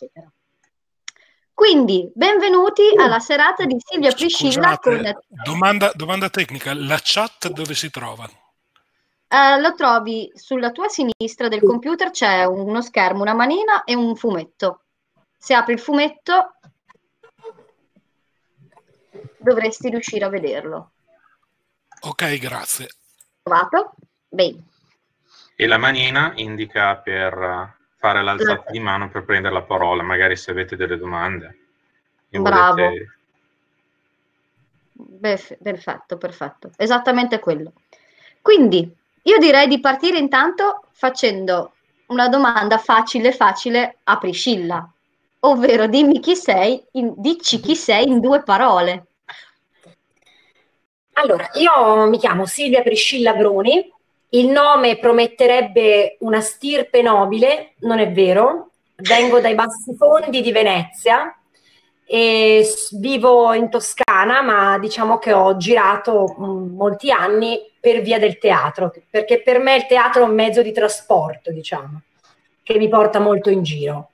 eccetera. Quindi, benvenuti alla serata di Silvia Priscilla. Con... Domanda, domanda, tecnica, la chat dove si trova? Uh, lo trovi sulla tua sinistra del computer, c'è uno schermo, una manina e un fumetto. Se apri il fumetto dovresti riuscire a vederlo. Ok, grazie. Trovato? Bene. E la manina indica per fare l'alzata di mano per prendere la parola, magari se avete delle domande. Bravo. Volete... Beh, perfetto, perfetto. Esattamente quello. Quindi, io direi di partire intanto facendo una domanda facile, facile a Priscilla, ovvero dimmi chi sei, in, dici chi sei in due parole. Allora, io mi chiamo Silvia Priscilla Bruni, il nome prometterebbe una stirpe nobile, non è vero. Vengo dai bassi fondi di Venezia e vivo in Toscana, ma diciamo che ho girato mh, molti anni per via del teatro, perché per me il teatro è un mezzo di trasporto, diciamo, che mi porta molto in giro.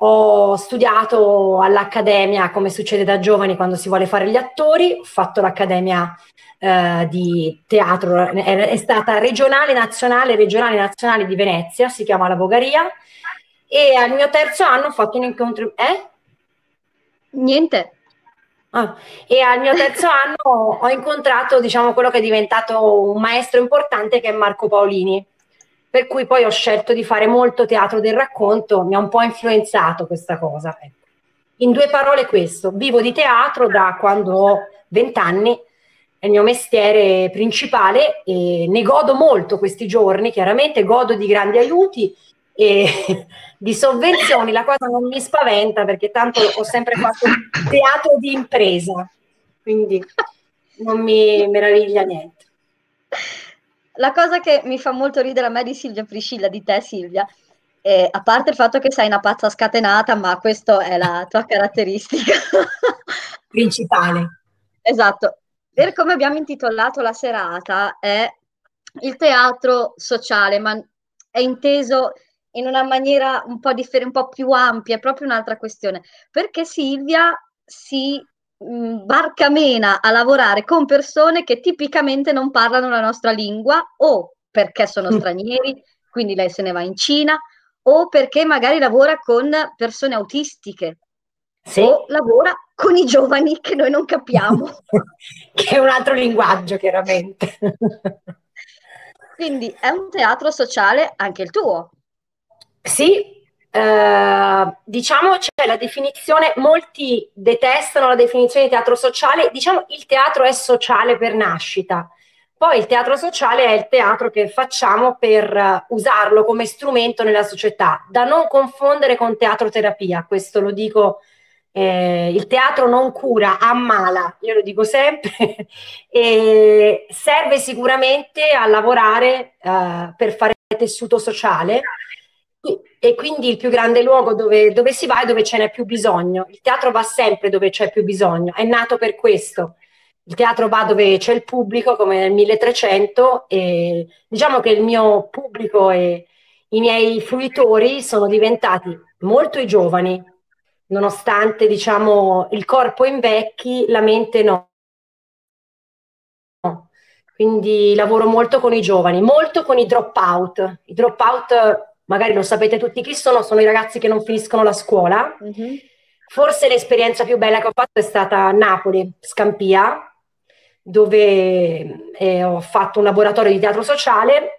Ho studiato all'Accademia, come succede da giovani quando si vuole fare gli attori, ho fatto l'Accademia eh, di teatro, è, è, stata regionale, nazionale, regionale, nazionale di Venezia, si chiama La Bogaria, e al mio terzo anno ho fatto un incontro... Eh? Niente. Ah, e al mio terzo anno ho incontrato, diciamo, quello che è diventato un maestro importante che è Marco Paolini. Per cui poi ho scelto di fare molto teatro del racconto, mi ha un po' influenzato questa cosa. Ecco. In due parole questo, vivo di teatro da quando ho vent'anni è il mio mestiere principale e ne godo molto questi giorni, chiaramente godo di grandi aiuti e di sovvenzioni, la cosa non mi spaventa perché tanto ho sempre fatto teatro di impresa, quindi non mi meraviglia niente. La cosa che mi fa molto ridere a me di Silvia Priscilla, di te Silvia, eh, a parte il fatto che sei una pazza scatenata, ma questa è la tua caratteristica principale. Esatto, per come abbiamo intitolato la serata è il teatro sociale, ma è inteso in una maniera un po' differente, un po' più ampia, è proprio un'altra questione, perché Silvia si mh, barcamena a lavorare con persone che tipicamente non parlano la nostra lingua o perché sono mm. stranieri, quindi lei se ne va in Cina, o perché magari lavora con persone autistiche, o lavora con i giovani che noi non capiamo. che è un altro linguaggio, chiaramente. Quindi è un teatro sociale anche il tuo. Sì, eh, diciamo c'è la definizione, molti detestano la definizione di teatro sociale, diciamo il teatro è sociale per nascita. Poi il teatro sociale è il teatro che facciamo per usarlo come strumento nella società, da non confondere con teatro terapia, questo lo dico eh, il teatro non cura, ammala, io lo dico sempre, e serve sicuramente a lavorare eh, per fare tessuto sociale e quindi il più grande luogo dove, dove si va è dove ce n'è più bisogno. Il teatro va sempre dove c'è più bisogno, è nato per questo. Il teatro va dove c'è il pubblico, come nel 1300, e diciamo che il mio pubblico e i miei fruitori sono diventati molto i giovani, nonostante diciamo il corpo invecchi, la mente no. Quindi lavoro molto con i giovani, molto con i drop out. I drop out, magari lo sapete tutti chi sono, sono i ragazzi che non finiscono la scuola. Mm-hmm. Forse l'esperienza più bella che ho fatto è stata a Napoli, Scampia, dove eh, ho fatto un laboratorio di teatro sociale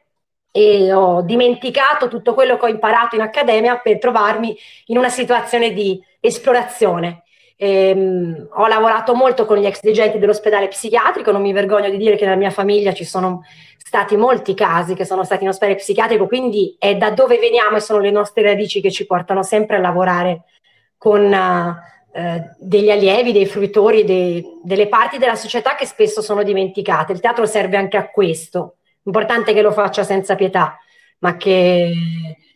e ho dimenticato tutto quello che ho imparato in accademia per trovarmi in una situazione di esplorazione. Ehm, ho lavorato molto con gli ex dirigenti dell'ospedale psichiatrico, non mi vergogno di dire che nella mia famiglia ci sono stati molti casi che sono stati in ospedale psichiatrico, quindi è da dove veniamo e sono le nostre radici che ci portano sempre a lavorare con uh, degli allievi, dei fruitori, dei, delle parti della società che spesso sono dimenticate. Il teatro serve anche a questo, importante che lo faccia senza pietà, ma che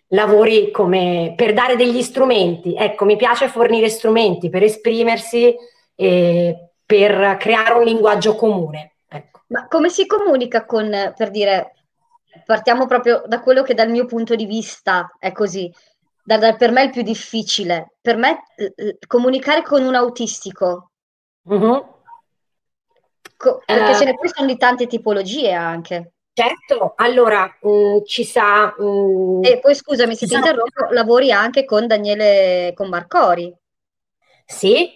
lavori come per dare degli strumenti. Ecco, mi piace fornire strumenti per esprimersi e per creare un linguaggio comune. Ecco. Ma come si comunica con, per dire, partiamo proprio da quello che dal mio punto di vista è così. da, da, per me è il più difficile. Per me eh, comunicare con un autistico. Uh-huh. Co- perché uh, ce ne sono di tante tipologie anche. Certo, allora mh, mm, ci sa. Mh, mm, e poi scusami se ti interrompo, lavori anche con Daniele con Marcori. Sì,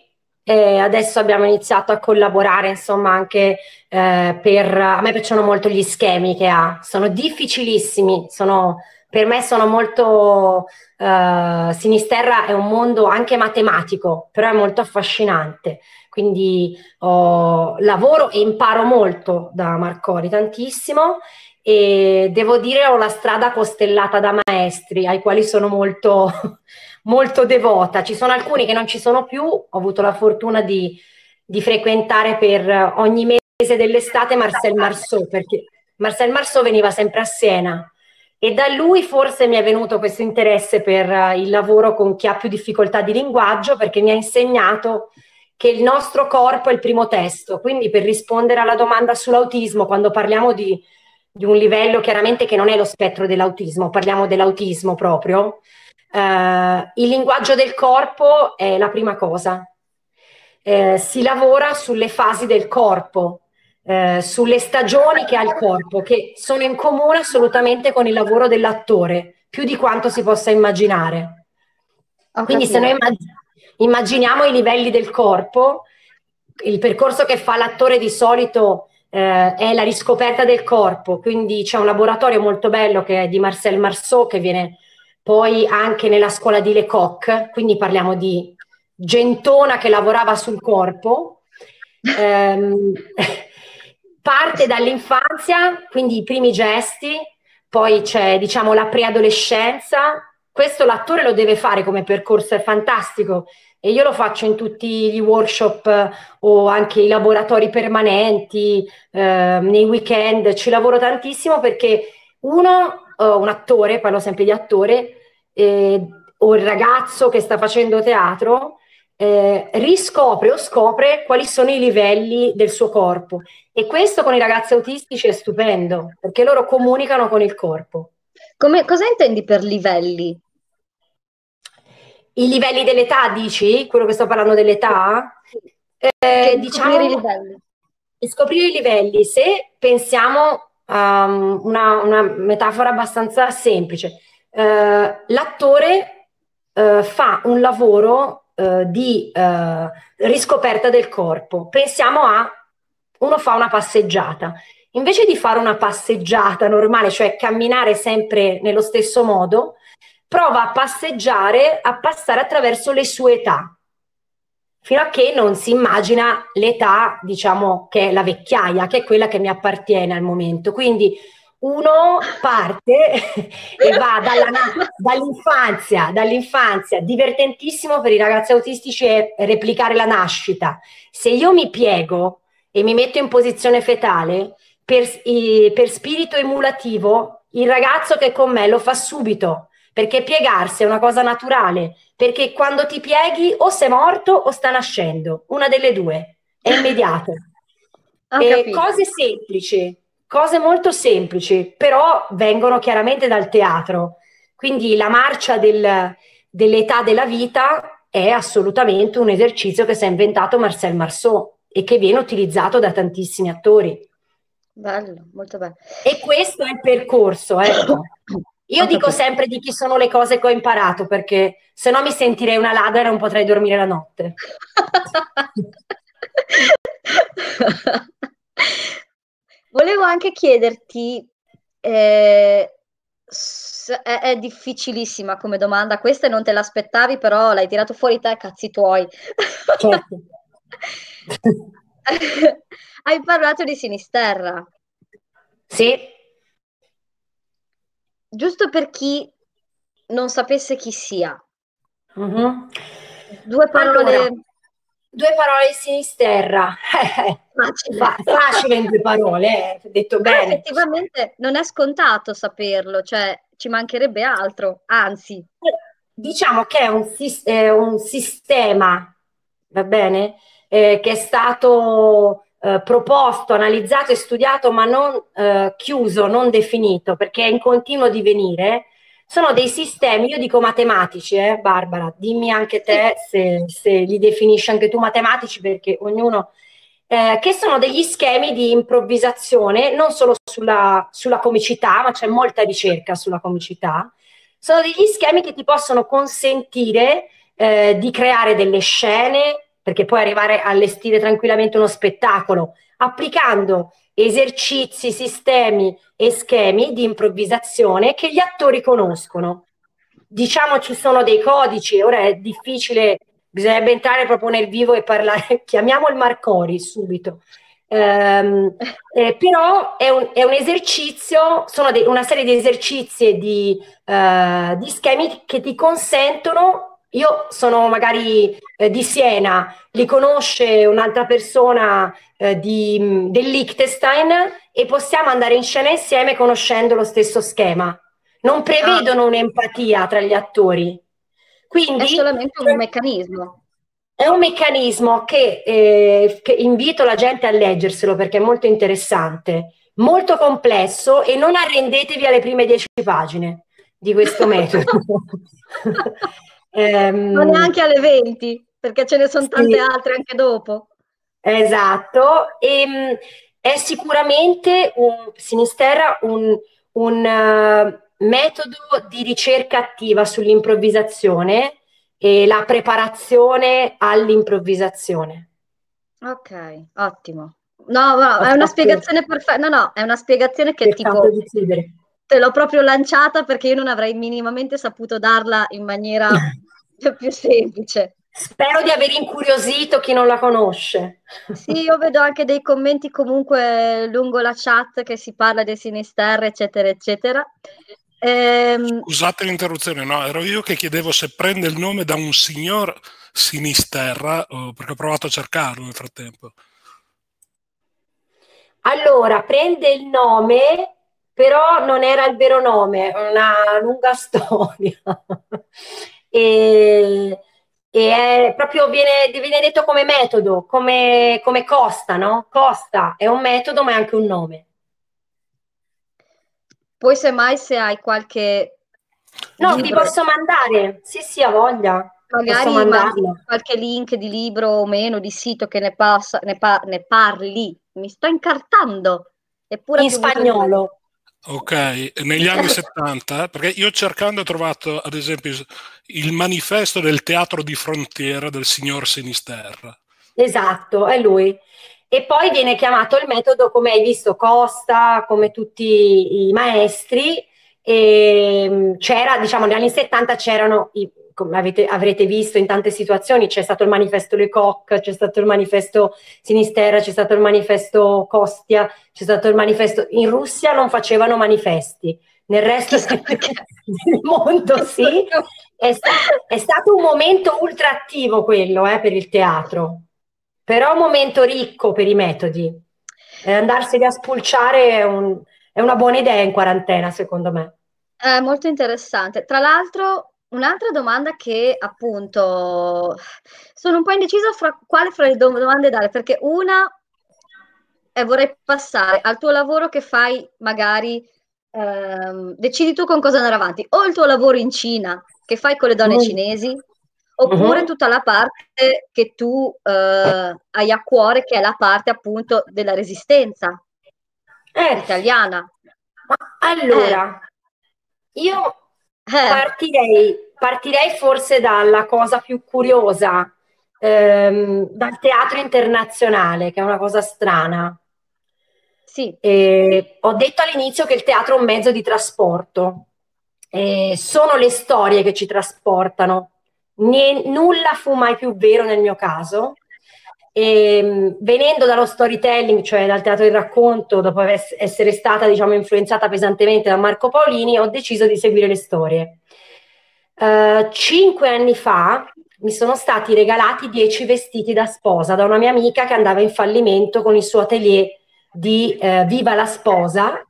eh, adesso abbiamo iniziato a collaborare, insomma, anche eh, per... A me piacciono molto gli schemi che ha, sono difficilissimi, sono, per me sono molto... Uh, Sinisterra è un mondo anche matematico, però è molto affascinante. Quindi oh, lavoro e imparo molto da Marcori, tantissimo. E devo dire ho la strada costellata da maestri ai quali sono molto molto devota. Ci sono alcuni che non ci sono più, ho avuto la fortuna di, di frequentare per ogni mese dell'estate Marcel Marceau, perché Marcel Marceau veniva sempre a Siena e da lui forse mi è venuto questo interesse per il lavoro con chi ha più difficoltà di linguaggio, perché mi ha insegnato che il nostro corpo è il primo testo, quindi per rispondere alla domanda sull'autismo, quando parliamo di, di un livello chiaramente che non è lo spettro dell'autismo, parliamo dell'autismo proprio, Uh, il linguaggio del corpo è la prima cosa. Uh, si lavora sulle fasi del corpo, uh, sulle stagioni che ha il corpo, che sono in comune assolutamente con il lavoro dell'attore, più di quanto si possa immaginare. Ho Quindi capito. se noi immag- immaginiamo i livelli del corpo, il percorso che fa l'attore di solito è la riscoperta del corpo, quindi c'è un laboratorio molto bello che è di Marcel Marceau che viene poi anche nella scuola di Lecoq, quindi parliamo di gentona che lavorava sul corpo, ehm, parte dall'infanzia, quindi i primi gesti, poi c'è diciamo la preadolescenza, questo l'attore lo deve fare come percorso, è fantastico. E io lo faccio in tutti gli workshop o anche i laboratori permanenti, eh, nei weekend, ci lavoro tantissimo perché uno, uh, un attore, parlo sempre di attore, eh, o il ragazzo che sta facendo teatro eh, riscopre o scopre quali sono i livelli del suo corpo. E questo con i ragazzi autistici è stupendo, perché loro comunicano con il corpo. Come, cosa intendi per livelli? I livelli dell'età, dici? Quello che sto parlando dell'età? Eh, diciamo, scoprire i livelli. Scoprire i livelli. Se pensiamo a um, una, una metafora abbastanza semplice, eh, l'attore eh, fa un lavoro eh, di eh, riscoperta del corpo. Pensiamo a uno fa una passeggiata. Invece di fare una passeggiata normale, cioè camminare sempre nello stesso modo, prova a passeggiare, a passare attraverso le sue età, fino a che non si immagina l'età, diciamo, che è la vecchiaia, che è quella che mi appartiene al momento. Quindi uno parte e va dalla, dall'infanzia, dall'infanzia, divertentissimo per i ragazzi autistici è replicare la nascita. Se io mi piego e mi metto in posizione fetale, per, per spirito emulativo, il ragazzo che è con me lo fa subito, perché piegarsi è una cosa naturale, perché quando ti pieghi o sei morto o sta nascendo, una delle due, è immediato. cose semplici, cose molto semplici, però vengono chiaramente dal teatro. Quindi la marcia del, dell'età della vita è assolutamente un esercizio che si è inventato Marcel Marceau e che viene utilizzato da tantissimi attori. Bello, molto bello. E questo è il percorso, ecco. Io dico sempre di chi sono le cose che ho imparato perché se no mi sentirei una ladra e non potrei dormire la notte. Volevo anche chiederti, eh, è, è, difficilissima come domanda, questa e non te l'aspettavi, però l'hai tirato fuori te, cazzi tuoi. Certo. Hai parlato di Sinisterra. Sì. Giusto per chi non sapesse chi sia. Mm-hmm. Due parole... Allora Due parole di Sinisterra. Facile. Facile in due parole, eh, detto bene. effettivamente non è scontato saperlo, cioè ci mancherebbe altro, anzi. Diciamo che è un, è un sistema, va bene, eh, che è stato eh, proposto, analizzato e studiato, ma non eh, chiuso, non definito, perché è in continuo divenire sono dei sistemi, io dico matematici, eh, Barbara, dimmi anche te se, se li definisci anche tu matematici, perché ognuno, eh, che sono degli schemi di improvvisazione, non solo sulla, sulla comicità, ma c'è molta ricerca sulla comicità, sono degli schemi che ti possono consentire eh, di creare delle scene, perché puoi arrivare a allestire tranquillamente uno spettacolo, applicando esercizi, sistemi e schemi di improvvisazione che gli attori conoscono. Diciamo ci sono dei codici, ora è difficile, bisognerebbe entrare proprio nel vivo e parlare, chiamiamo il Marcori subito. Um, eh, però è un, è un, esercizio, sono de- una serie di esercizi e di, uh, di schemi che ti consentono io sono magari eh, di Siena, li conosce un'altra persona eh, di, del Liechtenstein e possiamo andare in scena insieme conoscendo lo stesso schema. Non prevedono ah. un'empatia tra gli attori. Quindi, è solamente un meccanismo. È un meccanismo che, eh, che invito la gente a leggerselo perché è molto interessante, molto complesso e non arrendetevi alle prime dieci pagine di questo metodo. ehm, non neanche alle 20, perché ce ne sono sì. tante altre anche dopo. Esatto, e, ehm, è sicuramente un, Sinisterra un, un uh, metodo di ricerca attiva sull'improvvisazione e la preparazione all'improvvisazione. Ok, ottimo. No, no è una spiegazione perfetta. No, no, è una spiegazione che tipo te l'ho proprio lanciata perché io non avrei minimamente saputo darla in maniera più semplice. Spero di aver incuriosito chi non la conosce. Sì, io vedo anche dei commenti comunque lungo la chat che si parla di Sinisterra, eccetera, eccetera. Ehm... Scusate l'interruzione, no, ero io che chiedevo se prende il nome da un signor Sinisterra, perché ho provato a cercarlo nel frattempo. Allora, prende il nome, però non era il vero nome, una lunga storia. E e è proprio viene, viene detto come metodo, come, come Costa, no? Costa è un metodo ma è anche un nome. Poi semmai se hai qualche... No, libro. ti posso mandare, sì sì, ha voglia. Magari qualche link di libro o meno, di sito che ne, passa, ne, pa- ne parli. Mi sto incartando. Eppure in spagnolo. Ok, negli anni 70, perché io cercando ho trovato ad esempio il manifesto del teatro di frontiera del signor Sinisterra. Esatto, è lui. E poi viene chiamato il metodo, come hai visto, Costa, come tutti i maestri. E mm, c'era, diciamo, negli anni 70 c'erano i, come avete, avrete visto in tante situazioni, c'è stato il manifesto Lecoq, c'è stato il manifesto Sinisterra, c'è stato il manifesto Kostia, c'è stato il manifesto... In Russia non facevano manifesti, nel resto del mondo sì. È, sta- è, stato un momento ultra attivo quello eh, per il teatro, però un momento ricco per i metodi. Eh, andarseli a spulciare è, un, è una buona idea in quarantena, secondo me. È molto interessante. Tra l'altro, Un'altra domanda che appunto sono un po' indecisa fra quale fra le domande dare, perché una è vorrei passare al tuo lavoro che fai magari, ehm, decidi tu con cosa andare avanti, o il tuo lavoro in Cina che fai con le donne mm. cinesi, oppure mm-hmm. tutta la parte che tu eh, hai a cuore, che è la parte appunto della resistenza eh. italiana. Allora, eh. io. Partirei, partirei forse dalla cosa più curiosa, ehm, dal teatro internazionale, che è una cosa strana. Sì. E ho detto all'inizio che il teatro è un mezzo di trasporto. E sono le storie che ci trasportano. N- nulla fu mai più vero nel mio caso. E, ehm, venendo dallo storytelling, cioè dal teatro del racconto, dopo essere stata diciamo, influenzata pesantemente da Marco Paolini, ho deciso di seguire le storie. Uh, cinque anni fa mi sono stati regalati dieci vestiti da sposa da una mia amica che andava in fallimento con il suo atelier di uh, Viva la sposa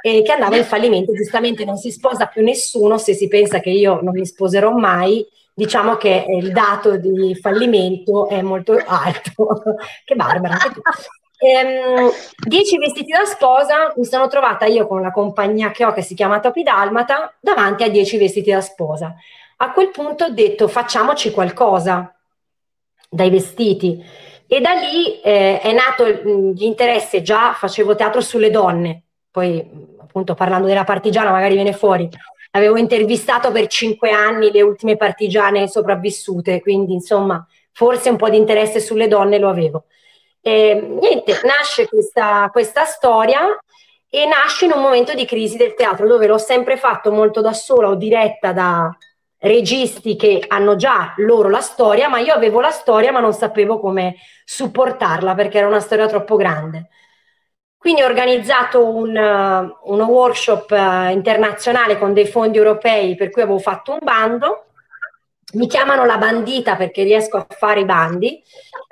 e che andava in fallimento. Giustamente non si sposa più nessuno se si pensa che io non mi sposerò mai diciamo che il dato di fallimento è molto alto. che barbara. Ehm, dieci vestiti da sposa, mi sono trovata io con la compagnia che ho che si chiama Topi Dalmata davanti a dieci vestiti da sposa. A quel punto ho detto facciamoci qualcosa dai vestiti e da lì eh, è nato l'interesse, già facevo teatro sulle donne, poi appunto parlando della partigiana magari viene fuori, avevo intervistato per cinque anni le ultime partigiane sopravvissute, quindi insomma forse un po' di interesse sulle donne lo avevo. E, niente, nasce questa, questa storia e nasce in un momento di crisi del teatro dove l'ho sempre fatto molto da sola o diretta da registi che hanno già loro la storia, ma io avevo la storia ma non sapevo come supportarla perché era una storia troppo grande. Quindi ho organizzato un, uh, uno workshop uh, internazionale con dei fondi europei per cui avevo fatto un bando mi chiamano la bandita perché riesco a fare i bandi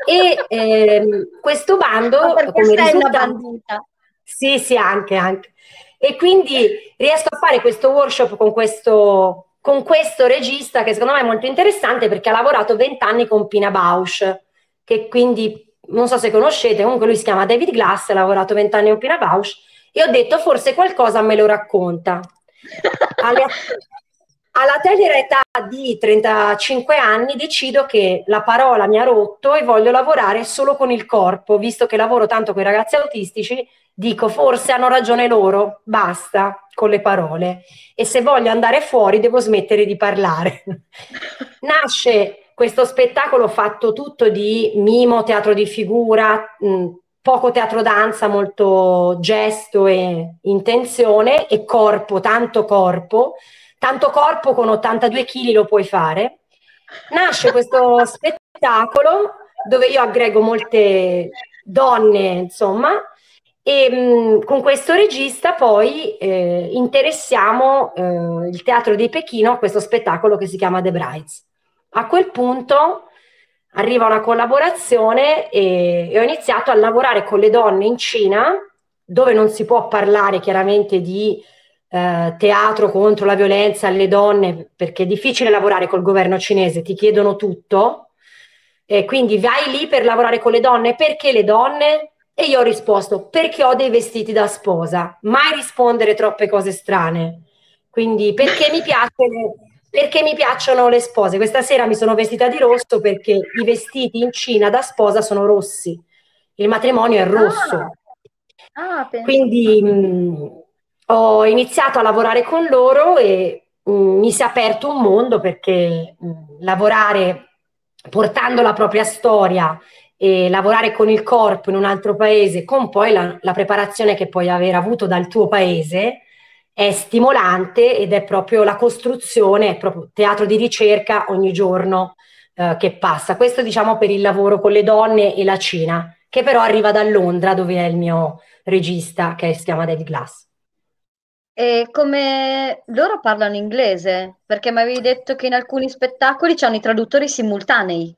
e ehm, questo bando Ma perché come sei risulta... una bandita? Sì, sì, anche, anche. E quindi riesco a fare questo workshop con questo, con questo regista che secondo me è molto interessante perché ha lavorato vent'anni con Pina Bausch, che quindi non so se conoscete, comunque lui si chiama David Glass, ha lavorato vent'anni con Pina Bausch e ho detto forse qualcosa me lo racconta. Alle, alla tenera età di 35 anni decido che la parola mi ha rotto e voglio lavorare solo con il corpo, visto che lavoro tanto con i ragazzi autistici, dico forse hanno ragione loro, basta con le parole e se voglio andare fuori devo smettere di parlare. Nasce questo spettacolo fatto tutto di mimo, teatro di figura, mh, poco teatro danza, molto gesto e intenzione e corpo, tanto corpo tanto corpo con 82 kg lo puoi fare. Nasce questo spettacolo dove io aggrego molte donne, insomma, e mh, con questo regista poi eh, interessiamo eh, il Teatro di Pechino a questo spettacolo che si chiama The Brides. A quel punto arriva una collaborazione e, e ho iniziato a lavorare con le donne in Cina, dove non si può parlare chiaramente di eh, teatro contro la violenza alle donne, perché è difficile lavorare col governo cinese, ti chiedono tutto, e quindi vai lì per lavorare con le donne, perché le donne? E io ho risposto, perché ho dei vestiti da sposa, mai rispondere troppe cose strane. Quindi perché mi piacciono, perché mi piacciono le spose. Questa sera mi sono vestita di rosso perché i vestiti in Cina da sposa sono rossi. Il matrimonio è rosso. Ah, ah, Quindi mh, ho iniziato a lavorare con loro e mh, mm, mi si è aperto un mondo perché mh, mm, lavorare portando la propria storia e lavorare con il corpo in un altro paese con poi la, la preparazione che puoi aver avuto dal tuo paese è stimolante ed è proprio la costruzione, è proprio teatro di ricerca ogni giorno eh, che passa. Questo diciamo per il lavoro con le donne e la Cina, che però arriva da Londra dove è il mio regista che si chiama David Glass. E come loro parlano inglese? Perché mi avevi detto che in alcuni spettacoli c'hanno i traduttori simultanei.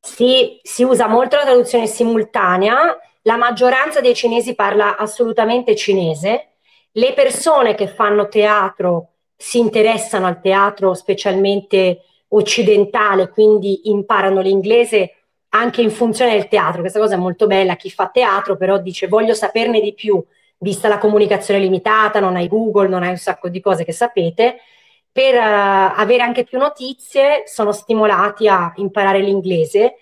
Sì, si usa molto la traduzione simultanea, la maggioranza dei cinesi parla assolutamente cinese, le persone che fanno teatro si interessano al teatro specialmente occidentale, quindi imparano l'inglese anche in funzione del teatro. Questa cosa è molto bella, chi fa teatro però dice voglio saperne di più vista la comunicazione limitata, non hai Google, non hai un sacco di cose che sapete, per uh, avere anche più notizie sono stimolati a imparare l'inglese.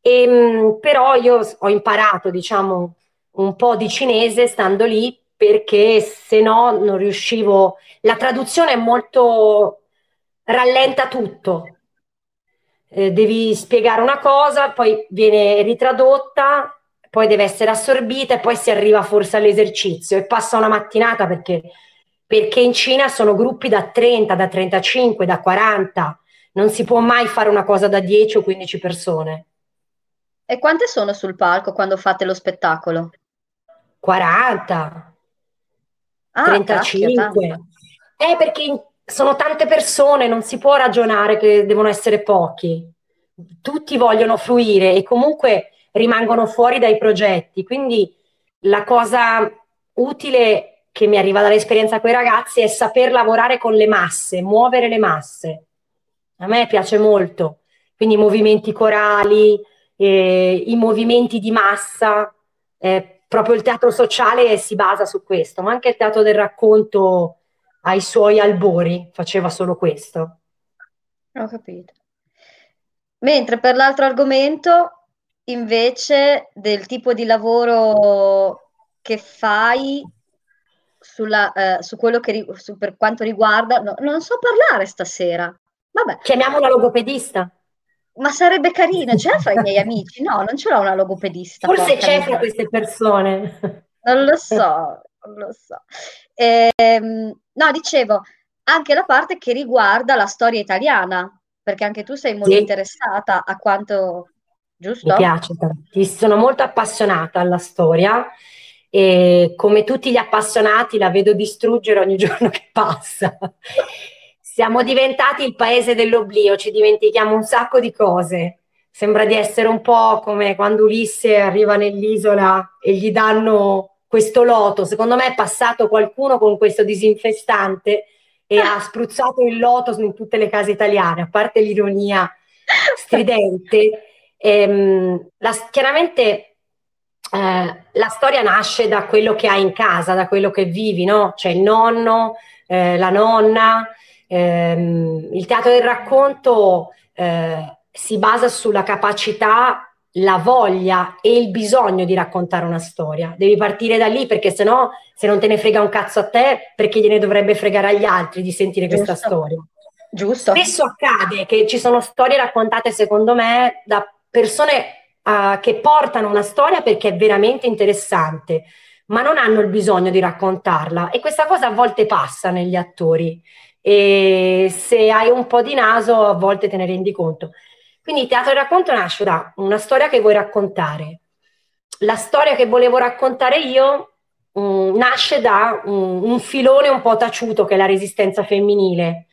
E, ehm, mh, però io ho imparato, diciamo, un po' di cinese stando lì perché se no non riuscivo. La traduzione è molto rallenta tutto. Eh, devi spiegare una cosa, poi viene ritradotta, poi deve essere assorbita e poi si arriva forse all'esercizio e passa una mattinata perché, perché in Cina sono gruppi da 30, da 35, da 40, non si può mai fare una cosa da 10 o 15 persone. E quante sono sul palco quando fate lo spettacolo? 40, ah, 35. eh, perché sono tante persone, non si può ragionare che devono essere pochi. Tutti vogliono fruire e comunque rimangono fuori dai progetti. Quindi la cosa utile che mi arriva dall'esperienza con i ragazzi è saper lavorare con le masse, muovere le masse. A me piace molto. Quindi i movimenti corali, eh, i movimenti di massa, eh, proprio il teatro sociale si basa su questo, ma anche il teatro del racconto ai suoi albori faceva solo questo. Ho capito. Mentre per l'altro argomento, invece, del tipo di lavoro che fai sulla, eh, su quello che su, per quanto riguarda, no, non so parlare stasera. Vabbè. Chiamiamola logopedista. Ma sarebbe carina, c'è fra i miei amici? No, non ce l'ho una logopedista. Forse c'è fra queste persone. Non lo so, non lo so. Ehm, no, dicevo, anche la parte che riguarda la storia italiana, perché anche tu sei molto sì. interessata a quanto... Giusto? Mi piace tantissimo, sono molto appassionata alla storia e come tutti gli appassionati la vedo distruggere ogni giorno che passa. Siamo diventati il paese dell'oblio, ci dimentichiamo un sacco di cose. Sembra di essere un po' come quando Ulisse arriva nell'isola e gli danno questo loto. Secondo me è passato qualcuno con questo disinfestante e ha spruzzato il loto in tutte le case italiane, a parte l'ironia stridente. Ehm, la, chiaramente eh, la storia nasce da quello che hai in casa, da quello che vivi, no? C'è il nonno, eh, la nonna, ehm, il teatro del racconto eh, si basa sulla capacità, la voglia e il bisogno di raccontare una storia. Devi partire da lì perché sennò se non te ne frega un cazzo a te, perché gliene dovrebbe fregare agli altri di sentire Giusto. questa storia. Giusto. Spesso accade che ci sono storie raccontate, secondo me, da persone uh, che portano una storia perché è veramente interessante, ma non hanno il bisogno di raccontarla. E questa cosa a volte passa negli attori e se hai un po' di naso a volte te ne rendi conto. Quindi il teatro di racconto nasce da una storia che vuoi raccontare. La storia che volevo raccontare io um, nasce da um, un filone un po' taciuto che è la resistenza femminile.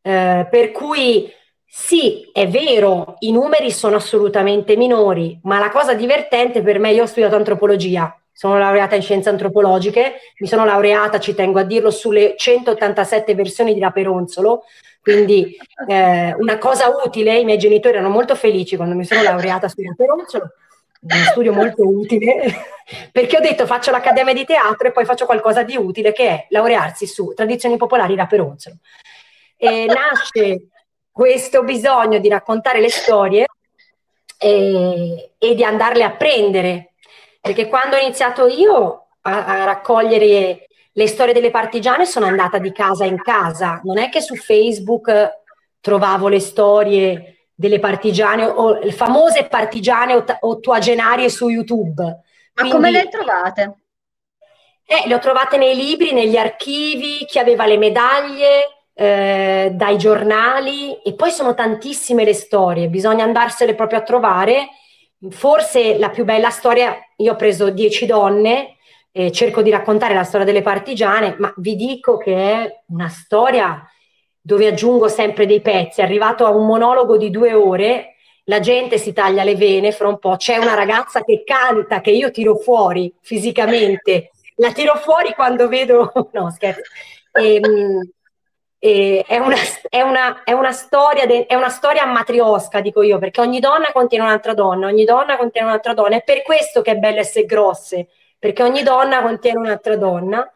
Eh, per cui sì, è vero, i numeri sono assolutamente minori, ma la cosa divertente per me, io ho studiato antropologia, sono laureata in scienze antropologiche, mi sono laureata, ci tengo a dirlo, sulle 187 versioni di La Peronzolo, quindi eh, una cosa utile, i miei genitori erano molto felici quando mi sono laureata su La Peronzolo, uno studio molto utile, perché ho detto faccio l'accademia di teatro e poi faccio qualcosa di utile che è laurearsi su tradizioni popolari La Peronzolo. E nasce questo bisogno di raccontare le storie e, e di andarle a prendere perché quando ho iniziato io a, a raccogliere le storie delle partigiane sono andata di casa in casa, non è che su Facebook trovavo le storie delle partigiane o le famose partigiane ottuagenarie su YouTube. Ma Quindi, come le trovate? Eh, le ho trovate nei libri, negli archivi, chi aveva le medaglie, eh, dai giornali e poi sono tantissime le storie, bisogna andarsene proprio a trovare Forse la più bella storia, io ho preso dieci donne, eh, cerco di raccontare la storia delle partigiane, ma vi dico che è una storia dove aggiungo sempre dei pezzi. È arrivato a un monologo di due ore, la gente si taglia le vene fra un po', c'è una ragazza che canta, che io tiro fuori fisicamente, la tiro fuori quando vedo... no, scherzo. E, ehm, è, una, è, una, è, una storia de, è una storia matriosca, dico io, perché ogni donna contiene un'altra donna, ogni donna contiene un'altra donna. È per questo che è bello essere grosse, perché ogni donna contiene un'altra donna.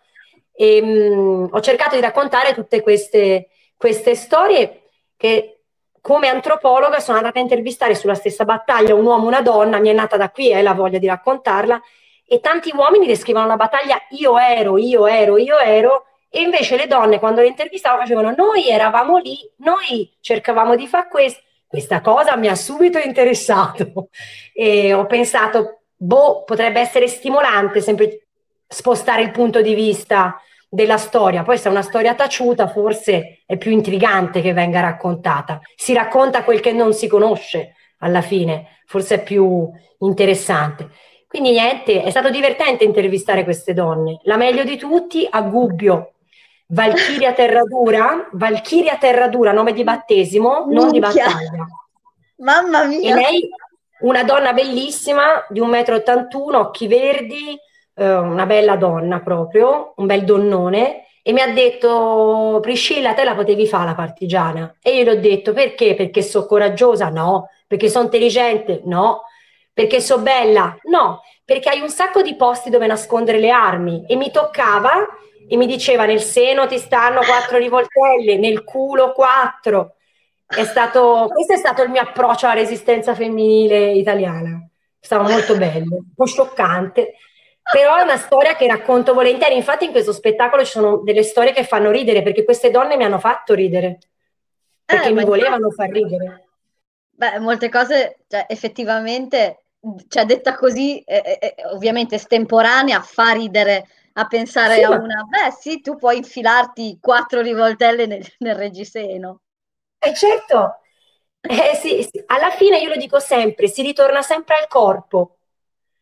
E, mh, mm, ho cercato di raccontare tutte queste, queste storie che come antropologa sono andata a intervistare sulla stessa battaglia un uomo e una donna, mi è nata da qui eh, la voglia di raccontarla, e tanti uomini descrivono la battaglia io ero, io ero, io ero, e invece le donne quando le intervistavo facevano noi eravamo lì, noi cercavamo di fare questo. Questa cosa mi ha subito interessato e ho pensato, boh, potrebbe essere stimolante sempre spostare il punto di vista della storia. Poi se è una storia taciuta forse è più intrigante che venga raccontata. Si racconta quel che non si conosce alla fine, forse è più interessante. Quindi niente, è stato divertente intervistare queste donne. La meglio di tutti, a Gubbio, Valchiria Terradura, Valchiria Terradura, nome di battesimo, Minchia. non di battaglia. Mamma mia! E lei, una donna bellissima, di 1,81 m, occhi verdi, eh, una bella donna proprio, un bel donnone, e mi ha detto, Priscilla, te la potevi fare la partigiana? E io gli ho detto, perché? Perché sono coraggiosa? No. Perché sono intelligente? No. perché so bella, no, perché hai un sacco di posti dove nascondere le armi e mi toccava e mi diceva nel seno ti stanno quattro rivoltelle, nel culo quattro. È stato, questo è stato il mio approccio alla resistenza femminile italiana. Stava molto bello, un po' scioccante, però è una storia che racconto volentieri. Infatti in questo spettacolo ci sono delle storie che fanno ridere, perché queste donne mi hanno fatto ridere, perché eh, mi volevano far ridere. Beh, molte cose, cioè, effettivamente, cioè, detta così, eh, eh, ovviamente estemporanea, fa ridere a pensare sì, a una, beh sì, tu puoi infilarti quattro rivoltelle nel, nel reggiseno. Eh certo, eh, sì, sì, alla fine io lo dico sempre, si ritorna sempre al corpo,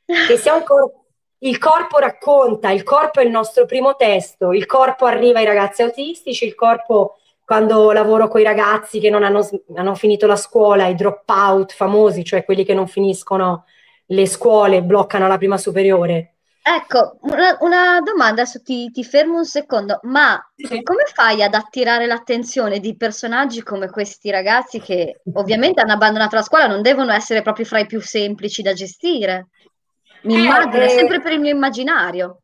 che sia un corpo il corpo racconta, il corpo è il nostro primo testo, il corpo arriva ai ragazzi autistici, il corpo quando lavoro con i ragazzi che non hanno, hanno finito la scuola, i drop out famosi, cioè quelli che non finiscono le scuole, bloccano la prima superiore, Ecco, una, una domanda, adesso ti, ti fermo un secondo, ma Sì. come fai ad attirare l'attenzione di personaggi come questi ragazzi che ovviamente hanno abbandonato la scuola, non devono essere proprio fra i più semplici da gestire? Mi Eh, immagino, eh, sempre per il mio immaginario.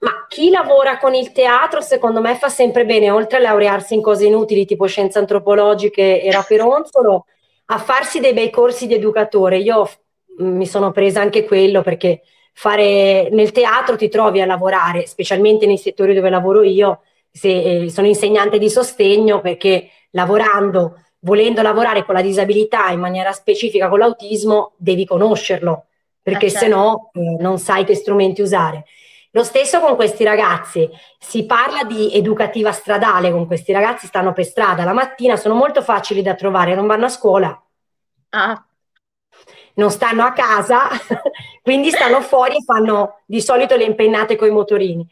Ma chi lavora con il teatro, secondo me, fa sempre bene, oltre a laurearsi in cose inutili tipo scienze antropologiche e raperonzolo, a farsi dei bei corsi di educatore. Io f- mi sono presa anche quello perché fare nel teatro ti trovi a lavorare, specialmente nei settori dove lavoro io, se, eh, sono insegnante di sostegno perché lavorando, volendo lavorare con la disabilità in maniera specifica con l'autismo, devi conoscerlo, perché se certo. no eh, non sai che strumenti usare. Lo stesso con questi ragazzi, si parla di educativa stradale, con questi ragazzi stanno per strada la mattina, sono molto facili da trovare, non vanno a scuola, Ah, non stanno a casa, quindi stanno fuori e fanno di solito le impennate con i motorini,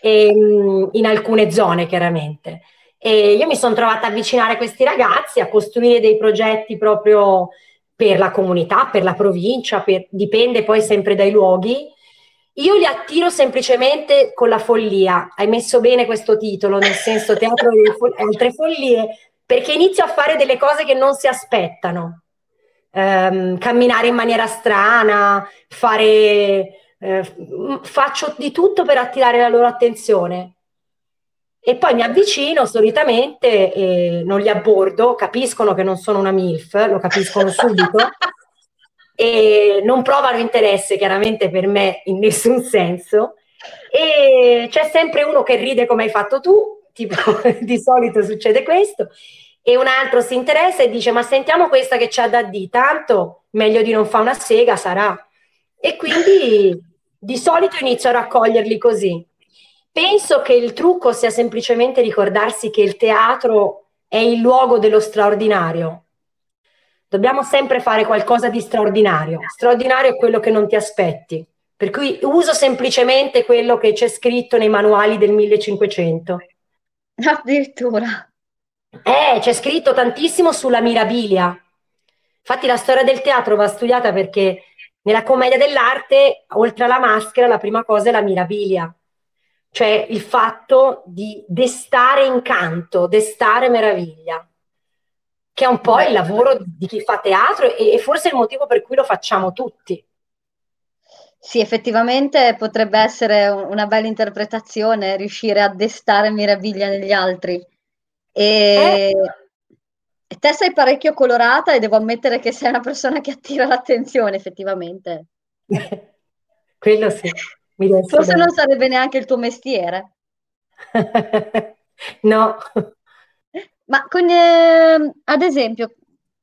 ehm, in alcune zone chiaramente. E io mi sono trovata a avvicinare questi ragazzi, a costruire dei progetti proprio per la comunità, per la provincia, per- dipende poi sempre dai luoghi. Io li attiro semplicemente con la follia. Hai messo bene questo titolo, nel senso teatro e altre follie, perché inizio a fare delle cose che non si aspettano ehm, camminare in maniera strana, fare, eh, faccio di tutto per attirare la loro attenzione. E poi mi avvicino solitamente e non li abbordo, capiscono che non sono una MILF, lo capiscono subito, e non provano interesse chiaramente per me in nessun senso. E c'è sempre uno che ride come hai fatto tu, tipo di solito succede questo, e un altro si interessa e dice: Ma sentiamo questa che c'ha da dire, tanto meglio di non fare una sega sarà. E quindi di solito inizio a raccoglierli così. Penso che il trucco sia semplicemente ricordarsi che il teatro è il luogo dello straordinario. Dobbiamo sempre fare qualcosa di straordinario. Straordinario è quello che non ti aspetti. Per cui uso semplicemente quello che c'è scritto nei manuali del 1500. addirittura. Eh, c'è scritto tantissimo sulla mirabilia. Infatti la storia del teatro va studiata perché nella commedia dell'arte, oltre alla maschera, la prima cosa è la mirabilia, cioè il fatto di destare incanto, destare meraviglia, che è un po' il lavoro di chi fa teatro e, e forse il motivo per cui lo facciamo tutti. Sì, effettivamente potrebbe essere un- una bella interpretazione riuscire a destare meraviglia negli altri. Eh, E, e te sei parecchio colorata e devo ammettere che sei una persona che attira l'attenzione, effettivamente. quello sì, Forse non bene. sarebbe neanche il tuo mestiere. No. Ma con, ehm, ad esempio,